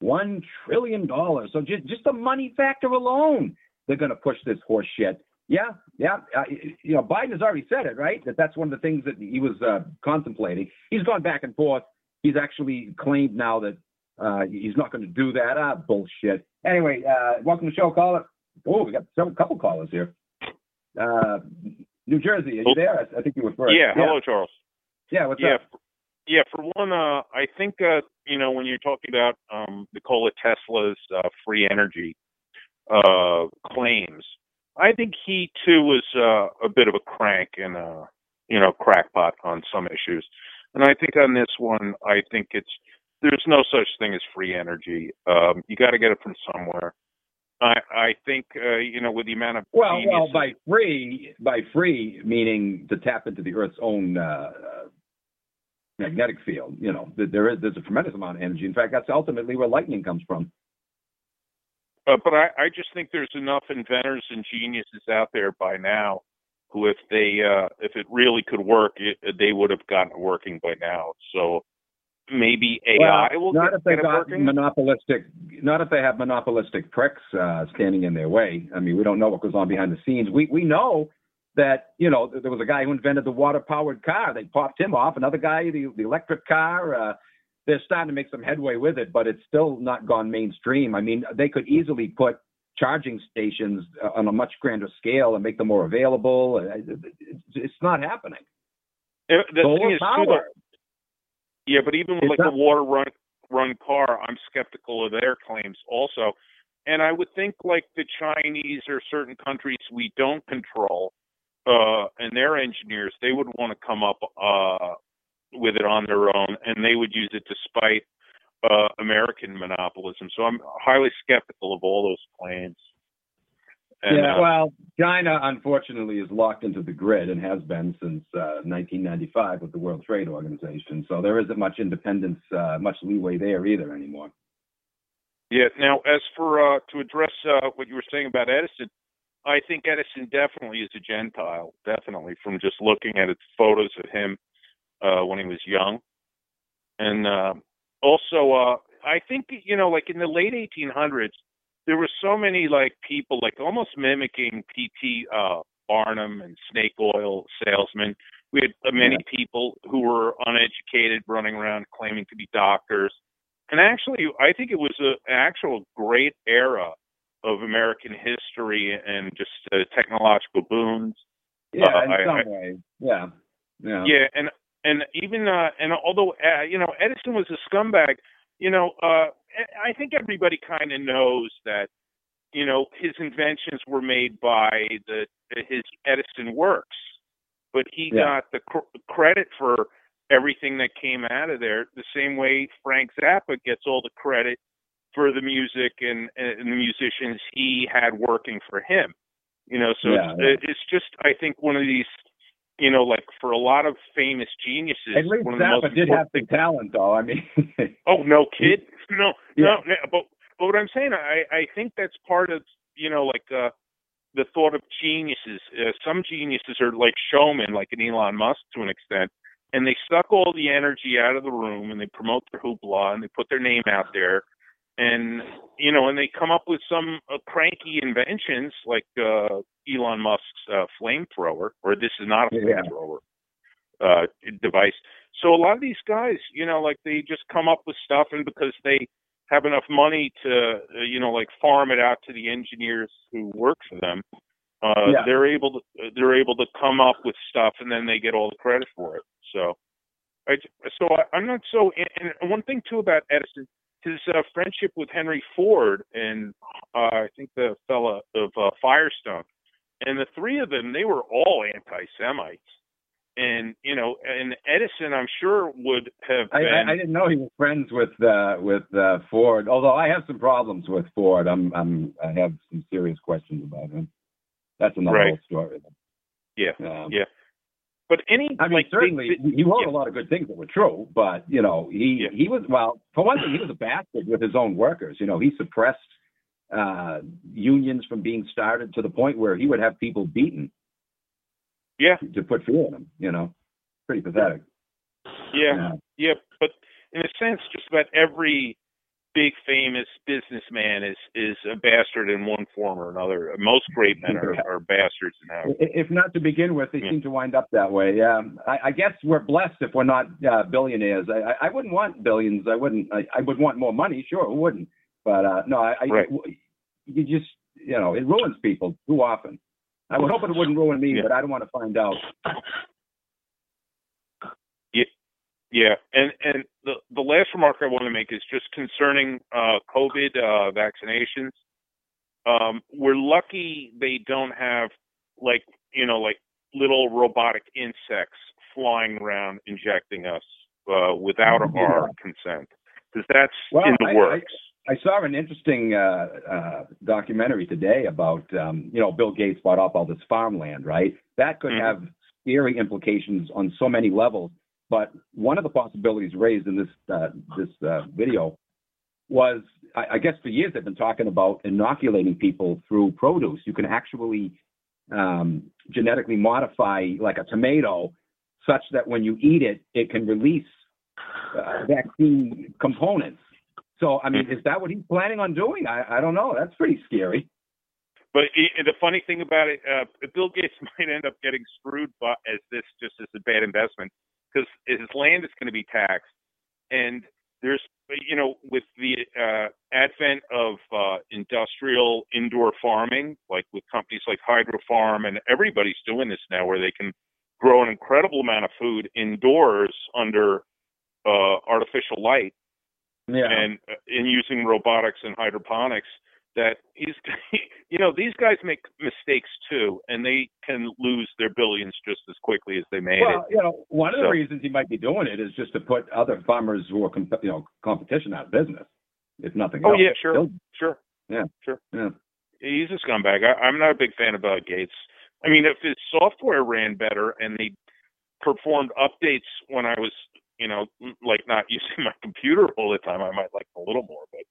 One trillion dollars. So just just the money factor alone, they're going to push this horse shit. Yeah, yeah. Uh, you know, Biden has already said it, right? That that's one of the things that he was uh, contemplating. He's gone back and forth. He's actually claimed now that uh, he's not going to do that. Ah, bullshit. Anyway, uh, welcome to the show, caller. Oh, we got several couple callers here. Uh, New Jersey, are you there? I, think you were first. Yeah, hello, Charles. Yeah, what's yeah, up? yeah. For one, uh, I think uh, you know when you're talking about um, Nikola Tesla's uh, free energy uh, claims, I think he too was uh, a bit of a crank and a you know crackpot on some issues, and I think on this one, I think it's there's no such thing as free energy. Um, you got to get it from somewhere. I I think uh, you know with the amount of Well, well, by free, by free meaning to tap into the Earth's own uh, magnetic field. You know, there is there's a tremendous amount of energy. In fact, that's ultimately where lightning comes from. Uh, but I, I just think there's enough inventors and geniuses out there by now who, if they, uh, if it really could work, it, they would have gotten it working by now. So maybe AI well, will not get, if they it got working. monopolistic, not if they have monopolistic pricks uh, standing in their way. I mean, we don't know what goes on behind the scenes. We we know that you know there was a guy who invented the water powered car. They popped him off. Another guy, the the electric car. Uh, they're starting to make some headway with it, but it's still not gone mainstream. I mean, they could easily put charging stations uh, on a much grander scale and make them more available. Uh, It's, not happening. Uh, the Solar thing is, power. though, yeah, but even with It's like not- a water run run car, I'm skeptical of their claims also. And I would think like the Chinese or certain countries we don't control, uh, and their engineers, they would want to come up uh, with it on their own, and they would use it despite uh, American monopolism. So I'm highly skeptical of all those claims. And, yeah, uh, well, China unfortunately is locked into the grid and has been since uh, 1995 with the World Trade Organization. So there isn't much independence, uh, much leeway there either anymore. Yeah. Now, as for uh, to address uh, what you were saying about Edison, I think Edison definitely is a Gentile. Definitely, from just looking at its photos of him uh, when he was young, and uh, also uh, I think you know, like in the late 1800s, there were so many like people like almost mimicking P.T. Uh, Barnum and snake oil salesmen. We had uh, many people who were uneducated running around claiming to be doctors. And actually, I think it was a, an actual great era of American history and just uh, technological boons. Yeah, Uh, in I- some I- way. Yeah. Yeah. Yeah, and and even uh, and although uh, you know Edison was a scumbag, you know uh, I think everybody kind of knows that you know his inventions were made by the his Edison works, but he Yeah. got the cr- credit for everything that came out of there. The same way Frank Zappa gets all the credit for the music and, and the musicians he had working for him. You know, so Yeah, it's, it's just I think one of these you know, like for a lot of famous geniuses, At least one of the most Zappa did have some talent, though. I mean, Oh no, kid. No, Yeah. no, no. But but what I'm saying, I I think that's part of you know like uh the thought of geniuses. Uh, some geniuses are like showmen, like an Elon Musk to an extent, and they suck all the energy out of the room and they promote their hoopla and they put their name out there, and you know, and they come up with some uh, cranky inventions like uh Elon Musk's uh, flamethrower, or this is not a Yeah. flamethrower uh device. So a lot of these guys, you know, like they just come up with stuff, and because they have enough money to, uh, you know, like farm it out to the engineers who work for them, uh, Yeah. they're able to they're able to come up with stuff, and then they get all the credit for it. So, I so I, I'm not so. And and one thing too about Edison, his uh, friendship with Henry Ford and uh, I think the fella of uh, Firestone, and the three of them they were all anti-Semites. And you know, and Edison, I'm sure would have. I, been, I, I didn't know he was friends with uh, with uh, Ford. Although I have some problems with Ford, I'm I'm I have some serious questions about him. That's another Right. whole story. yeah, Um, yeah. But any, I mean, like, certainly big- he wrote yeah. a lot of good things that were true, but you know, he Yeah. he was well. For one thing, he was a bastard with his own workers. You know, he suppressed uh, unions from being started to the point where he would have people beaten Yeah, to put fear in them. You know, pretty pathetic. yeah, Yeah. yeah. But in a sense, just about every big famous businessman is is a bastard in one form or another. Most great men are, are bastards in how. If not to begin with, they Yeah. seem to wind up that way. Yeah, I, I guess we're blessed if we're not uh, billionaires. I, I, I wouldn't want billions. I wouldn't. I, I would want more money. Sure, who wouldn't? But uh, no, I, I Right. you just you know it ruins people too often. I would hope it wouldn't ruin me, Yeah. but I don't want to find out. Yeah, and and the the last remark I want to make is just concerning uh, COVID uh, vaccinations. Um, we're lucky they don't have like you know like little robotic insects flying around injecting us uh, without our consent because that's Well, in the I- works. I saw an interesting uh, uh, documentary today about, um, you know, Bill Gates bought up all this farmland, right? That could Mhm. have scary implications on so many levels. But one of the possibilities raised in this uh, this uh, video was, I, I guess, for years they've been talking about inoculating people through produce. You can actually um, genetically modify, like a tomato, such that when you eat it, it can release uh, vaccine components. So, I mean, is that what he's planning on doing? I, I don't know. That's pretty scary. But the funny thing about it, uh, Bill Gates might end up getting screwed as this just as a bad investment because his land is going to be taxed, and there's you know with the uh, advent of uh, industrial indoor farming, like with companies like Hydro Farm, and everybody's doing this now, where they can grow an incredible amount of food indoors under uh, artificial light Yeah. and uh, in using robotics and hydroponics that he's you know these guys make mistakes too and they can lose their billions just as quickly as they made well, it you know, one of the reasons he might be doing it is just to put other farmers who are, comp- you know, competition out of business, if nothing oh else. yeah sure He'll- sure Yeah. sure Yeah. he's a scumbag I, i'm not a big fan of uh, gates i mean if his software ran better and they performed updates when i was you know like not using my computer all the time i might like a little more but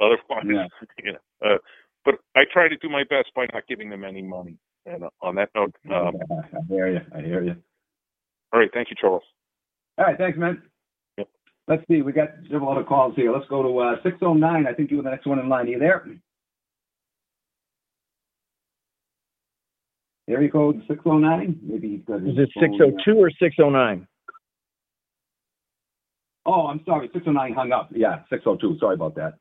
otherwise Yeah. you know uh, but i try to do my best by not giving them any money and uh, on that note um, I hear you. I hear you. all right thank you charles All right. Thanks, man. Yep. Let's see. We got several other calls here. Let's go to uh, 609. I think you were the next one in line. Are you there? Area code 609? Maybe he's got his Is it phone, uh, 602 or 609? Oh, I'm sorry. 609 hung up. Yeah, 602. Sorry about that.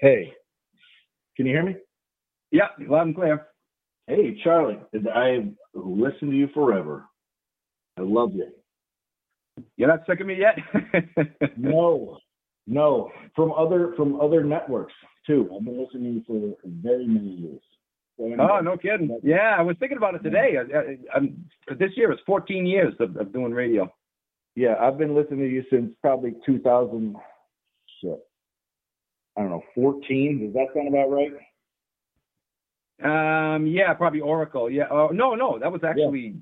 Hey, can you hear me? Yeah, loud and clear. Hey, Charlie, I've listened to you forever. I love you. You're not sick of me yet? No, no, from other from other networks too. I've been listening to you for very many years. Oh, no kidding. Yeah, I was thinking about it today. I, I, I'm, this year is 14 years of, of doing radio. Yeah, I've been listening to you since probably 2000. I don't know, 14. Does that sound about right? Um, yeah, probably Oracle. Yeah. Oh, no, no, that was actually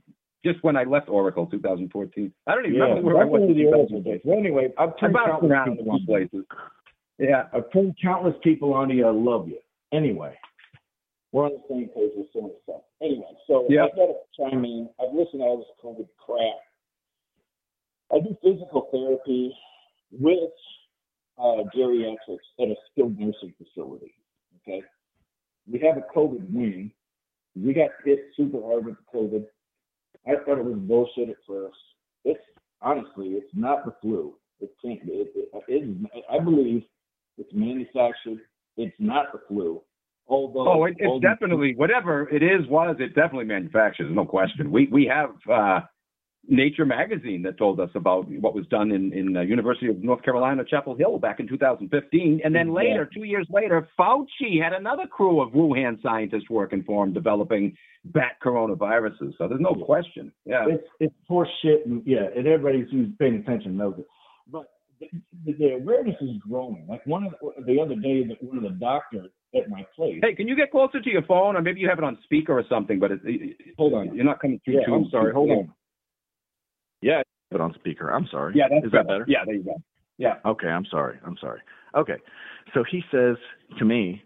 just when I left Oracle, 2014. I don't even remember where I was. the Oracle days. Well, anyway, I've I turned countless around a people few on you. places. Yeah. I've turned countless people on to you. I love you. Anyway, we're on the same page with so the stuff. Anyway, so Yeah. I've got to chime in. I've listened to all this COVID crap. I do physical therapy with uh, geriatrics at a skilled nursing facility. Okay, we have a COVID wing. We got hit super hard with COVID. I thought it was bullshit at first. It's honestly, it's not the flu. It can't. It, it, it is. I believe it's manufactured. It's not the flu. Although, Oh, it, it's although- definitely whatever it is was. It definitely manufactured. No question. We we have uh, Nature magazine that told us about what was done in in the University of North Carolina Chapel Hill back in 2015, and then later, two years later, Fauci had another crew of Wuhan scientists working for him developing bat coronaviruses. So there's no question. Yeah. It's it's horse shit, and yeah, and everybody who's paying attention knows it. But the, the awareness is growing. Like one of the, the other day, that one of the doctors at my place. Hey, can you get closer to your phone, or maybe you have it on speaker or something? But it, it, Hold on. you're not coming through. Yeah, too, I'm sorry. Hold on. Yeah, put on speaker. I'm sorry. Yeah, that's Is that better? Yeah, there you go. Yeah. Okay, I'm sorry. I'm sorry. Okay, so he says to me,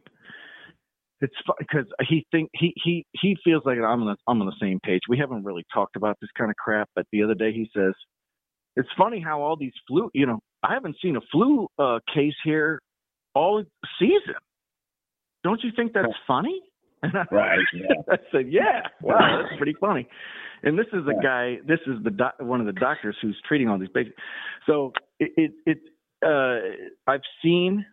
it's because he think he he he feels like I'm on the I'm on the same page. We haven't really talked about this kind of crap, but the other day he says, it's funny how all these flu. You know, I haven't seen a flu uh, case here all season. Don't you think that's funny? And I, Right. Yeah. I said, "Yeah, wow, that's pretty funny." And this is a guy. This is the doc, one of the doctors who's treating all these patients. So it it, it uh, I've seen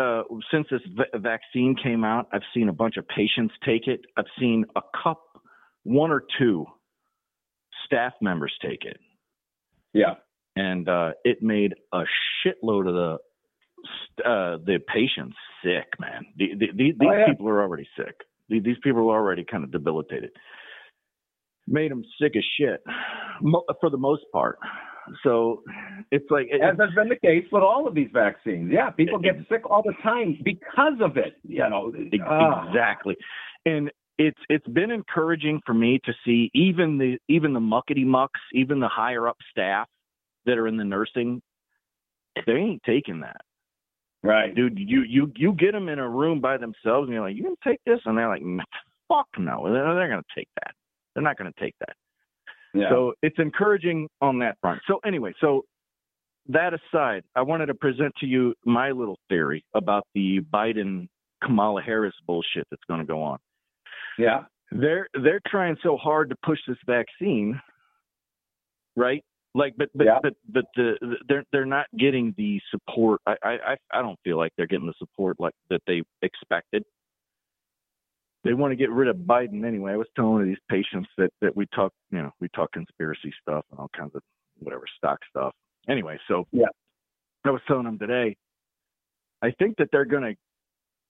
uh, since this v- vaccine came out, I've seen a bunch of patients take it. I've seen a cup, one or two staff members take it, Yeah. and uh, it made a shitload of the uh, the patients sick. Man, the, the, the, these Oh, yeah. people are already sick. The- These people are already kind of debilitated. Made them sick as shit, for the most part. So it's like it, As has been the case with all of these vaccines. Yeah, people get sick all the time because of it. You know. Ah. Exactly. And it's it's been encouraging for me to see even the even the muckety mucks, even the higher up staff that are in the nursing, they ain't taking that. Right. Dude, you you you get them in a room by themselves and you're like, "You can take this?" And they're like, "Mm, "Fuck no. They're, they're going to take that. They're not going to take that." Yeah. So it's encouraging on that front. So anyway, so that aside, I wanted to present to you my little theory about the Biden Kamala Harris bullshit that's going to go on. yeah. They're they're trying so hard to push this vaccine, right? Like, but but Yeah. but but the, the they're they're not getting the support. I I I- don't feel like they're getting the support like that they expected. They want to get rid of Biden anyway. I was telling one of these patients that that we talk, you know, we talk conspiracy stuff and all kinds of whatever stock stuff. Anyway, so Yeah. I was telling them today. I think that they're going to.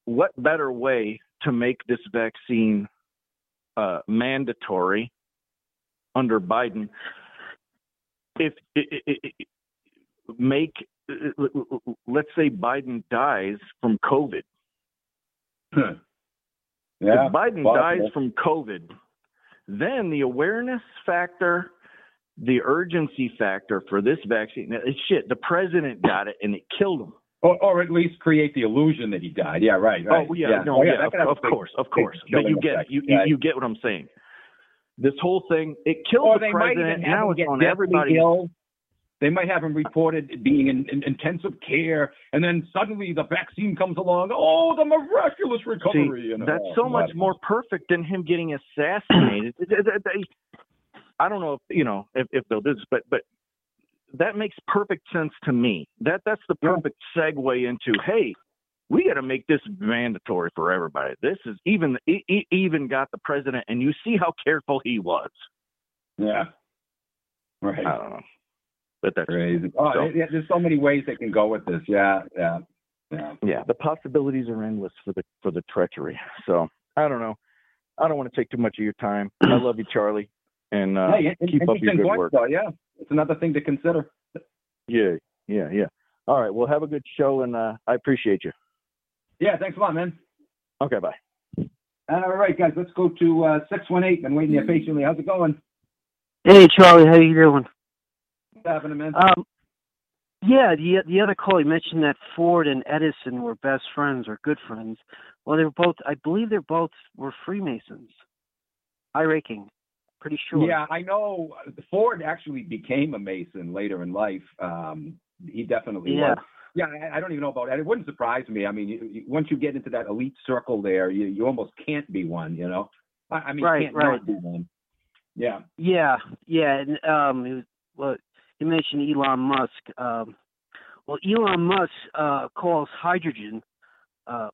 What better way to make this vaccine uh, mandatory under Biden? If it, it, it, make, let's say Biden dies from COVID. Yeah. If Biden possible. dies from COVID, then the awareness factor, the urgency factor for this vaccine, it's shit. The president got it and it killed him. Or, or at least create the illusion that he died. Yeah, right. right. Oh yeah, no, Oh, yeah, that of, could have a of course, of course. But you get You, you Yeah. you get what I'm saying. This whole thing it killed Or the they might even president. Now it's on everybody. ill. They might have him reported being in, in intensive care, and then suddenly the vaccine comes along. Oh, the miraculous See, recovery! you know. that's so much more perfect than him getting assassinated. I don't know if you know if, if they'll do this, but but that makes perfect sense to me. That that's the perfect segue into hey, we got to make this mandatory for everybody. This is even even got the president, and you see how careful he was. Yeah. Right. I don't know, but that's Crazy. Oh, so- yeah, there's so many ways they can go with this. Yeah, yeah, yeah. yeah, the possibilities are endless for the for the treachery. So I don't know. I don't want to take too much of your time. I love you, Charlie, and uh, hey, keep up your good point, work. though. Yeah, it's another thing to consider. Yeah, yeah, yeah. All right. Well, have a good show, and uh, I appreciate you. Yeah, thanks a lot, man. Okay, bye. All right, guys, let's go to uh, 618. Been waiting here patiently. How's it going? Hey Charlie, how you doing? What's happening, man? Um, yeah, the the other call you mentioned that Ford and Edison were best friends or good friends. Well, they were both. I believe they're both were Freemasons. High ranking, pretty sure. Yeah, I know. Ford actually became a Mason later in life. Um, he definitely Yeah. was. Yeah, I, I don't even know about that. It wouldn't surprise me. I mean, you, you, once you get into that elite circle there, you, you almost can't be one. You know, I, I mean, Right, can't right. not be one. Yeah. Yeah, yeah. And um, it was, well, you mentioned Elon Musk. Um, well, Elon Musk uh, calls hydrogen uh, f-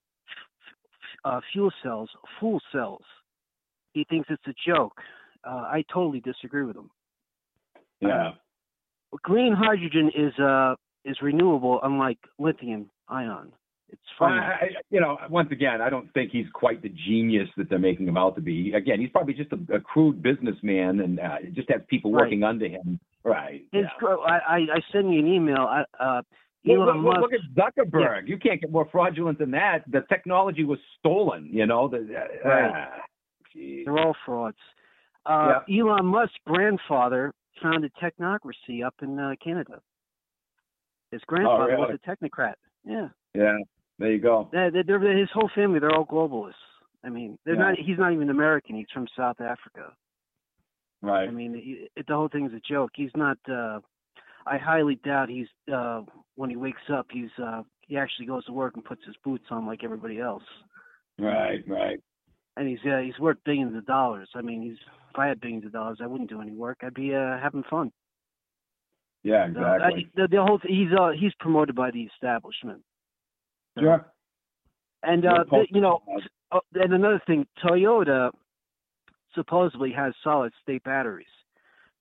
f- uh, fuel cells fool cells. He thinks it's a joke. Uh, I totally disagree with him. Yeah. green hydrogen is uh is renewable, unlike lithium ion. It's. I, I- you know, once again, I don't think he's quite the genius that they're making him out to be. Again, he's probably just a, a crude businessman and uh, just has people Right. working under him. Right. His, yeah. I, I I send you an email. I, uh, Look, Elon look, Musk. look at Zuckerberg. You can't get more fraudulent than that. The technology was stolen. You know. The, uh, Right. ah. They're all frauds. Uh, Elon Musk's grandfather founded Technocracy up in uh, Canada. His grandfather was really? a technocrat. Yeah, yeah. There you go. they're, they're, they're- his whole family. They're all globalists. I mean, they're Yeah. not. He's not even American. He's from South Africa. Right. I mean, he, it, the whole thing's a joke. He's not. uh I highly doubt he's. uh When he wakes up, he's. uh He actually goes to work and puts his boots on like everybody else. Right. Right. and he's uh, he's worth billions of dollars. I mean, he's if I had billions of dollars, I wouldn't do any work. I'd be uh, having fun. Yeah. I- Exactly. the, the whole he's uh, he's promoted by the establishment. sure. And uh, the, you know, uh, and another thing, Toyota supposedly has solid state batteries.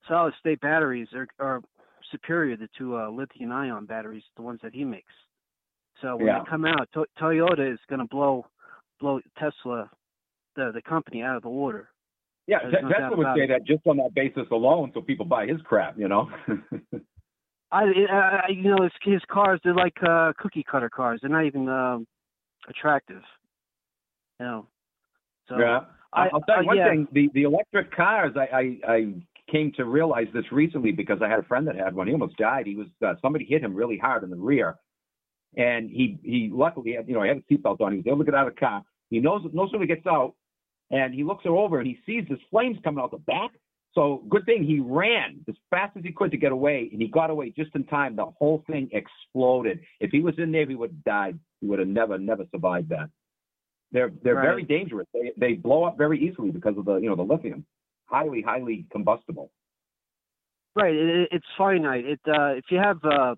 Solid state batteries are are superior to uh, lithium ion batteries, the ones that he makes. So when Yeah. they come out, to- Toyota is going to blow blow Tesla, the the company, out of the water. Yeah. No Tesla would say that just on that basis alone, so people buy his crap. You know. I, I you know his his cars they're like uh cookie cutter cars. They're not even um attractive. You know. So yeah. I- I'll tell you uh, one yeah. thing: the the electric cars. I, I I came to realize this recently because I had a friend that had one. He almost died. He was uh, somebody hit him really hard in the rear, and he he luckily had you know he had a seatbelt on. He was able to get out of the car. He knows knows when he gets out, and he looks her over and he sees this flames coming out the back. So good thing he ran as fast as he could to get away, and he got away just in time. The whole thing exploded. If he was in there, he would have died. He would have never never survived that. They're they're Right. very dangerous. They they blow up very easily because of the you know the lithium, highly highly combustible. Right, it, it- it's finite. It uh if you have uh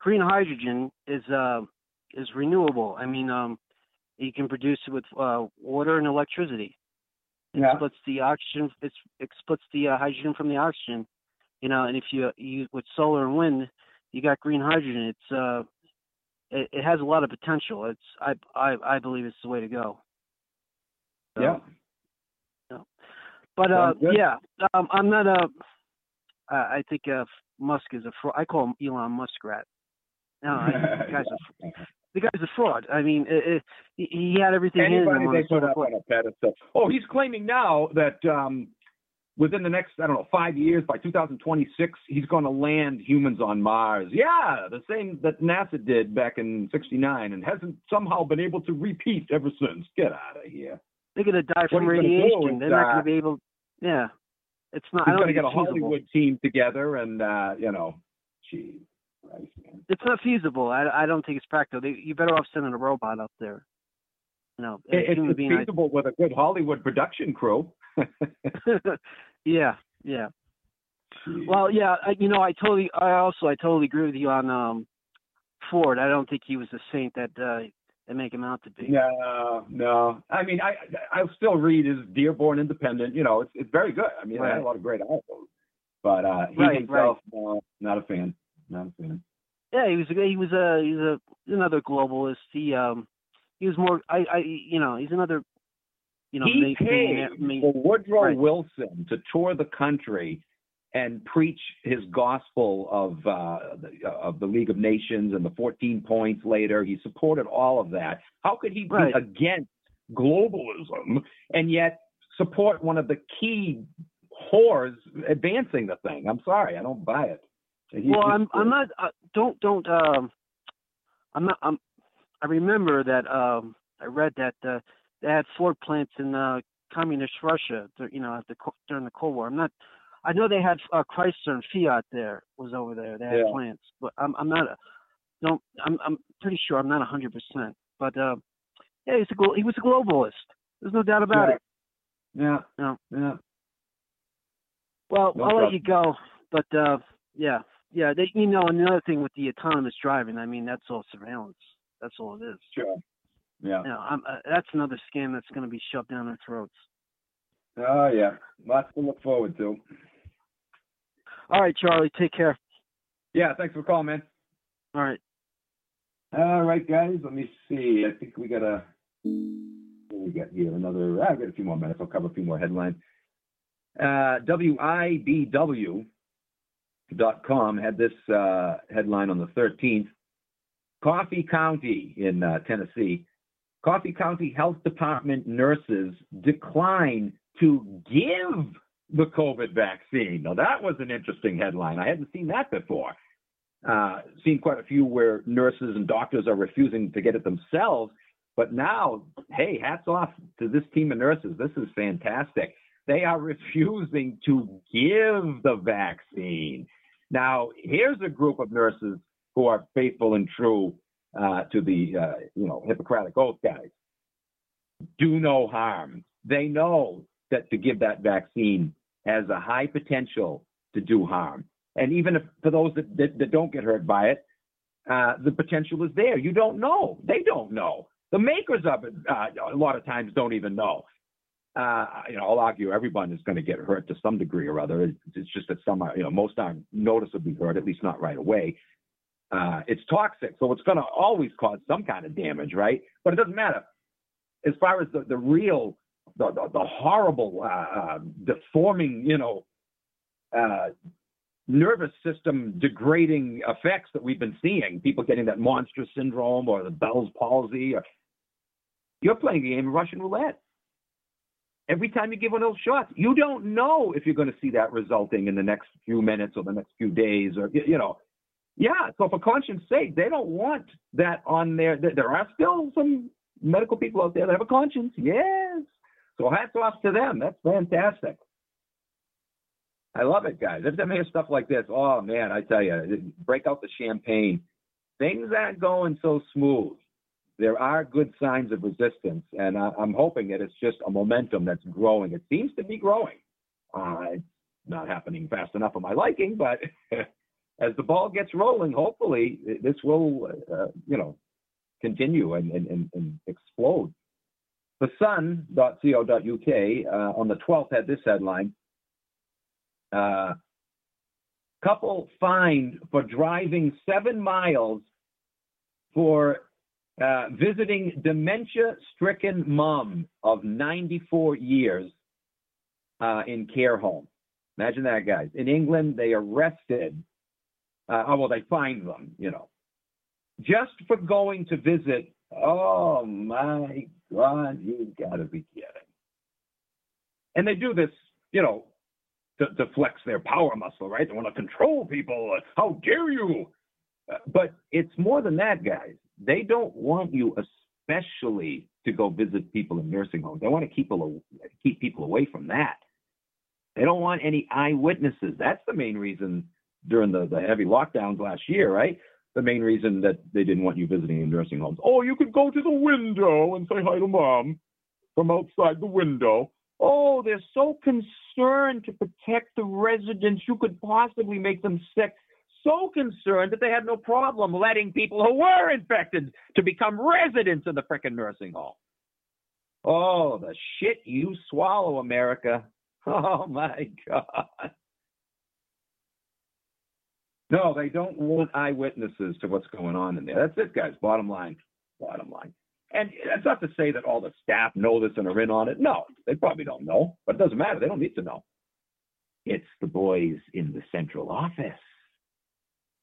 green hydrogen is uh is renewable. I mean um you can produce it with uh water and electricity. It Yeah. splits the oxygen it's it splits the uh, hydrogen from the oxygen. You know, and if you use with solar and wind, you got green hydrogen. It's uh it, it has a lot of potential. It's I I I believe it's the way to go. So, Yeah. But uh, yeah, um, I'm not a. I I think uh, Musk is a. I call him Elon Muskrat. No, I, guy's a the guy's a fraud. I mean, it, it, he had everything Anybody on they put up on a pedestal. Oh, he's claiming now that um, within the next I don't know five years, by 2026, he's going to land humans on Mars. Yeah, the same that NASA did back in '69, and hasn't somehow been able to repeat ever since. Get out of here. They're gonna die from he's gonna do radiation. They're not uh, gonna be able. Yeah, it's not. He's going to get a feasible. Hollywood team together, and uh, you know, gee. It's not feasible. I I don't think it's practical. They, you're better off sending a robot up there. Know, It- it's, being. I- feasible with a good Hollywood production crew. yeah, yeah. Well, yeah, I, you know, I totally, I also, I totally agree with you on um Ford. I don't think he was the saint that uh, they make him out to be. No, no. I mean, I I'll still read his Dearborn Independent. You know, it's it's very good. I mean, I had a lot of great articles, but uh, he Right, himself, no, not a fan. Yeah, he was, a, he was a, he's a another globalist. He um, he was more, I, I, you know, he's another, you know, he ma- paid Woodrow Right. Wilson to tour the country and preach his gospel of uh, the, of the League of Nations and the 14 points later. He supported all of that. How could he Right. be against globalism and yet support one of the key whores advancing the thing? I'm sorry, I don't buy it. He- well, I'm I'm not. Uh, don't don't. Um, I'm not. I'm. I remember that. Um, I read that uh, they had Ford plants in uh, communist Russia. You know, at the during the Cold War. I'm not. I know they had uh, Chrysler and Fiat there was over there. They had Yeah. plants, but I'm I'm not. A, don't. I'm I'm pretty sure I'm not a hundred percent. But uh, yeah, he's a he was a globalist. There's no doubt about Yeah. it. Yeah, No. yeah. Well, No I'll problem. let you go, but uh, yeah, yeah. They, you know, another thing with the autonomous driving, I mean, that's all surveillance. That's all it is. Sure. Yeah. You know, I'm, uh, that's another scam that's going to be shoved down our throats. Oh yeah. Lots to look forward to. All right, Charlie. Take care. Yeah, thanks for calling, man. All right. All right, guys. Let me see. I think we got a. We got here? Another. I've got a few more minutes. I'll cover a few more headlines. Uh, WIBW.com had this uh, headline on the 13th. Coffee County in uh, Tennessee. Coffee County Health Department nurses decline to give the COVID vaccine. Now, that was an interesting headline. I hadn't seen that before. Uh, seen quite a few where nurses and doctors are refusing to get it themselves. But now, hey, hats off to this team of nurses. This is fantastic. They are refusing to give the vaccine. Now, here's a group of nurses who are faithful and true uh, to the uh, you know Hippocratic oath guys. Do no harm. They know that to give that vaccine has a high potential to do harm. And even if for those that, that, that don't get hurt by it, uh, the potential is there. You don't know. They don't know. The makers of it, uh, a lot of times, don't even know. Uh, you know, I'll argue everyone is going to get hurt to some degree or other. It's, just that some are, you know, most aren't noticeably hurt, at least not right away. Uh, it's toxic, so it's going to always cause some kind of damage, right? But it doesn't matter. As far as the, the real, the, the, the horrible, uh, uh, deforming, you know, uh, nervous system degrading effects that we've been seeing, people getting that monster syndrome or the Bell's palsy, or, you're playing a game of Russian roulette. Every time you give one of those shots, you don't know if you're going to see that resulting in the next few minutes or the next few days, or you know, yeah. So for conscience sake, they don't want that on their. There are still some medical people out there that have a conscience. Yes. So hats off to them. That's fantastic. I love it, guys. Every time I hear stuff like this, oh man, I tell you, break out the champagne. Things aren't going so smooth. There are good signs of resistance, and I, am hoping that it's just a momentum that's growing. It seems to be growing. Uh, it's not happening fast enough for my liking, but as the ball gets rolling, hopefully this will, uh, you know, continue and, and, and, and explode. The Sun.co.uk uh, on the 12th had this headline uh, couple fined for driving seven miles for uh, visiting dementia-stricken mom of 94 years uh, in care home. Imagine that, guys. In England, they arrested. Uh, oh, well, they fined them, you know, just for going to visit. Oh my God, you got to be kidding! And they do this, you know, to, to flex their power muscle, right? They want to control people. How dare you? Uh, but it's more than that, guys. They don't want you, especially, to go visit people in nursing homes. They want to keep people keep people away from that. They don't want any eyewitnesses. That's the main reason during the, the heavy lockdowns last year, right? The main reason that they didn't want you visiting in nursing homes. Oh, you could go to the window and say hi to mom from outside the window. Oh, they're so concerned to protect the residents. You could possibly make them sick. So concerned that they had no problem letting people who were infected to become residents of the frickin' nursing home. Oh, the shit you swallow, America. Oh my God. No, they don't want eyewitnesses to what's going on in there. That's it, guys. Bottom line. Bottom line. And that's not to say that all the staff know this and are in on it. No, they probably don't know, but it doesn't matter. They don't need to know. It's the boys in the central office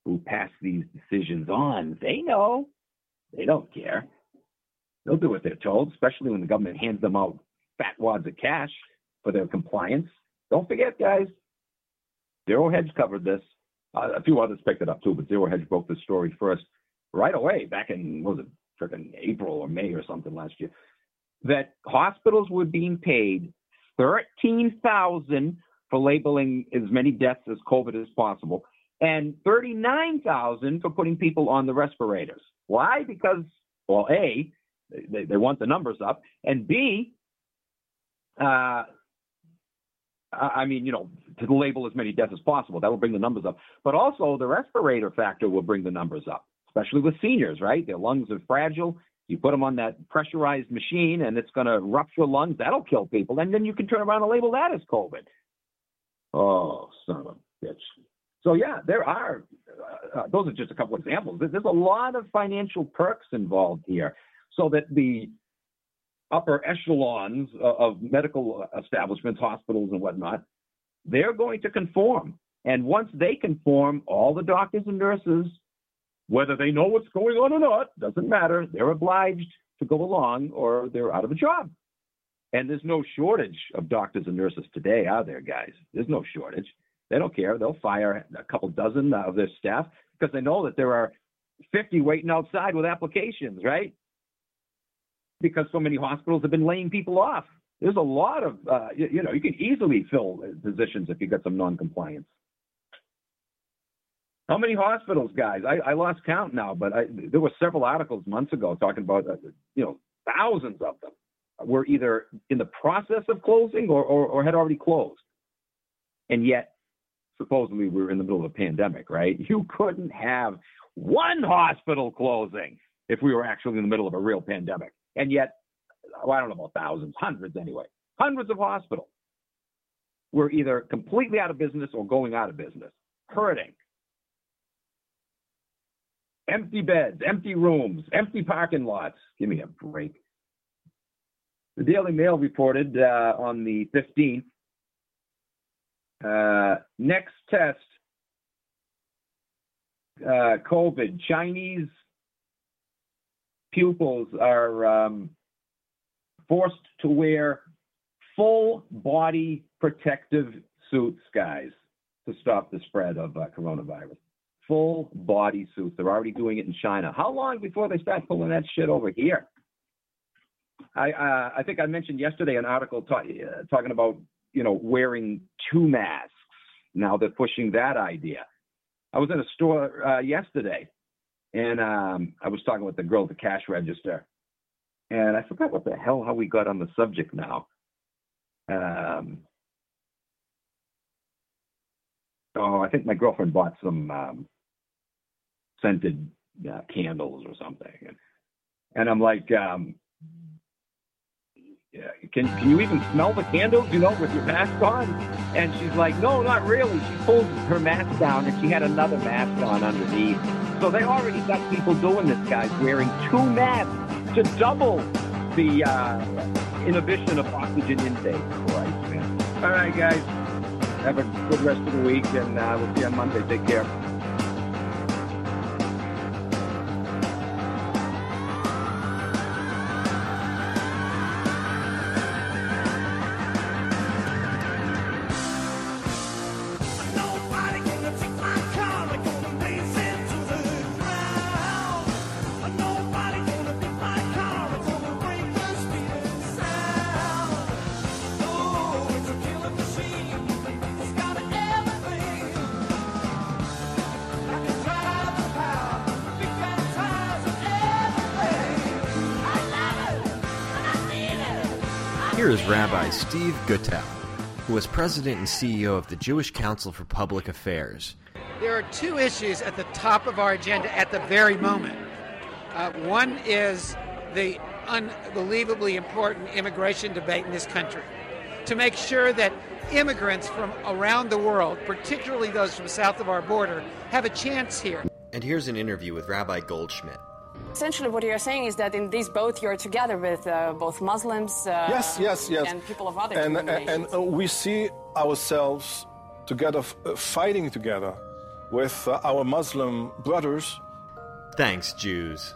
who pass these decisions on. They know. They don't care. They'll do what they're told, especially when the government hands them out fat wads of cash for their compliance. Don't forget, guys, Zero Hedge covered this. Uh, a few others picked it up too, but Zero Hedge broke this story first right away back in, was it freaking April or May or something last year, that hospitals were being paid thirteen thousand for labeling as many deaths as COVID as possible, and thirty-nine thousand for putting people on the respirators. Why? Because well, a they, they want the numbers up, and b uh, I mean, you know, to label as many deaths as possible. That will bring the numbers up. But also, the respirator factor will bring the numbers up especially with seniors, right? Their lungs are fragile. You put them on that pressurized machine and it's going to rupture lungs. That'll kill people. And then you can turn around and label that as COVID. Oh, son of a bitch. So yeah, there are. Uh, uh, those are just a couple examples. There's a lot of financial perks involved here, so that the upper echelons of, of medical establishments, hospitals, and whatnot, they're going to conform. And once they conform, all the doctors and nurses, whether they know what's going on or not, doesn't matter. They're obliged to go along, or they're out of a job. And there's no shortage of doctors and nurses today, are there, guys? There's no shortage. They don't care. They'll fire a couple dozen of their staff because they know that there are 50 waiting outside with applications, right? Because so many hospitals have been laying people off. There's a lot of, uh, you, you know, you can easily fill positions if you've got some non-compliance. How many hospitals, guys? I, I lost count now, but I, there were several articles months ago talking about, uh, you know, thousands of them were either in the process of closing or, or, or had already closed. And yet, supposedly, we were in the middle of a pandemic, right? You couldn't have one hospital closing if we were actually in the middle of a real pandemic. And yet, well, I don't know about thousands, hundreds anyway, hundreds of hospitals were either completely out of business or going out of business, hurting. Empty beds, empty rooms, empty parking lots. Give me a break. The Daily Mail reported uh, on the 15th uh, next test uh, COVID. Chinese pupils are um, forced to wear full body protective suits, guys, to stop the spread of uh, coronavirus. Full body suits. They're already doing it in China. How long before they start pulling that shit over here? I uh, I think I mentioned yesterday an article ta- uh, talking about you know wearing two masks. Now they're pushing that idea. I was in a store uh, yesterday, and um, I was talking with the girl at the cash register, and I forgot what the hell how we got on the subject now. Um, oh, I think my girlfriend bought some um, scented uh, candles or something, and, and I'm like, um, can can you even smell the candles, you know, with your mask on? And she's like, no, not really. She pulled her mask down and she had another mask on underneath. So they already got people doing this, guys, wearing two masks to double the uh, inhibition of oxygen intake. Christ, man. All right, guys. Have a good rest of the week, and uh, we'll see you on Monday. Take care. Steve Gutow, who was president and CEO of the Jewish Council for Public Affairs. There are two issues at the top of our agenda at the very moment. Uh, one is the unbelievably important immigration debate in this country. To make sure that immigrants from around the world, particularly those from south of our border, have a chance here. And here's an interview with Rabbi Goldschmidt. Essentially, what you're saying is that in this boat you're together with uh, both Muslims uh, yes, yes, yes. and people of other and, and, and uh, we see ourselves together, uh, fighting together with uh, our Muslim brothers. Thanks, Jews.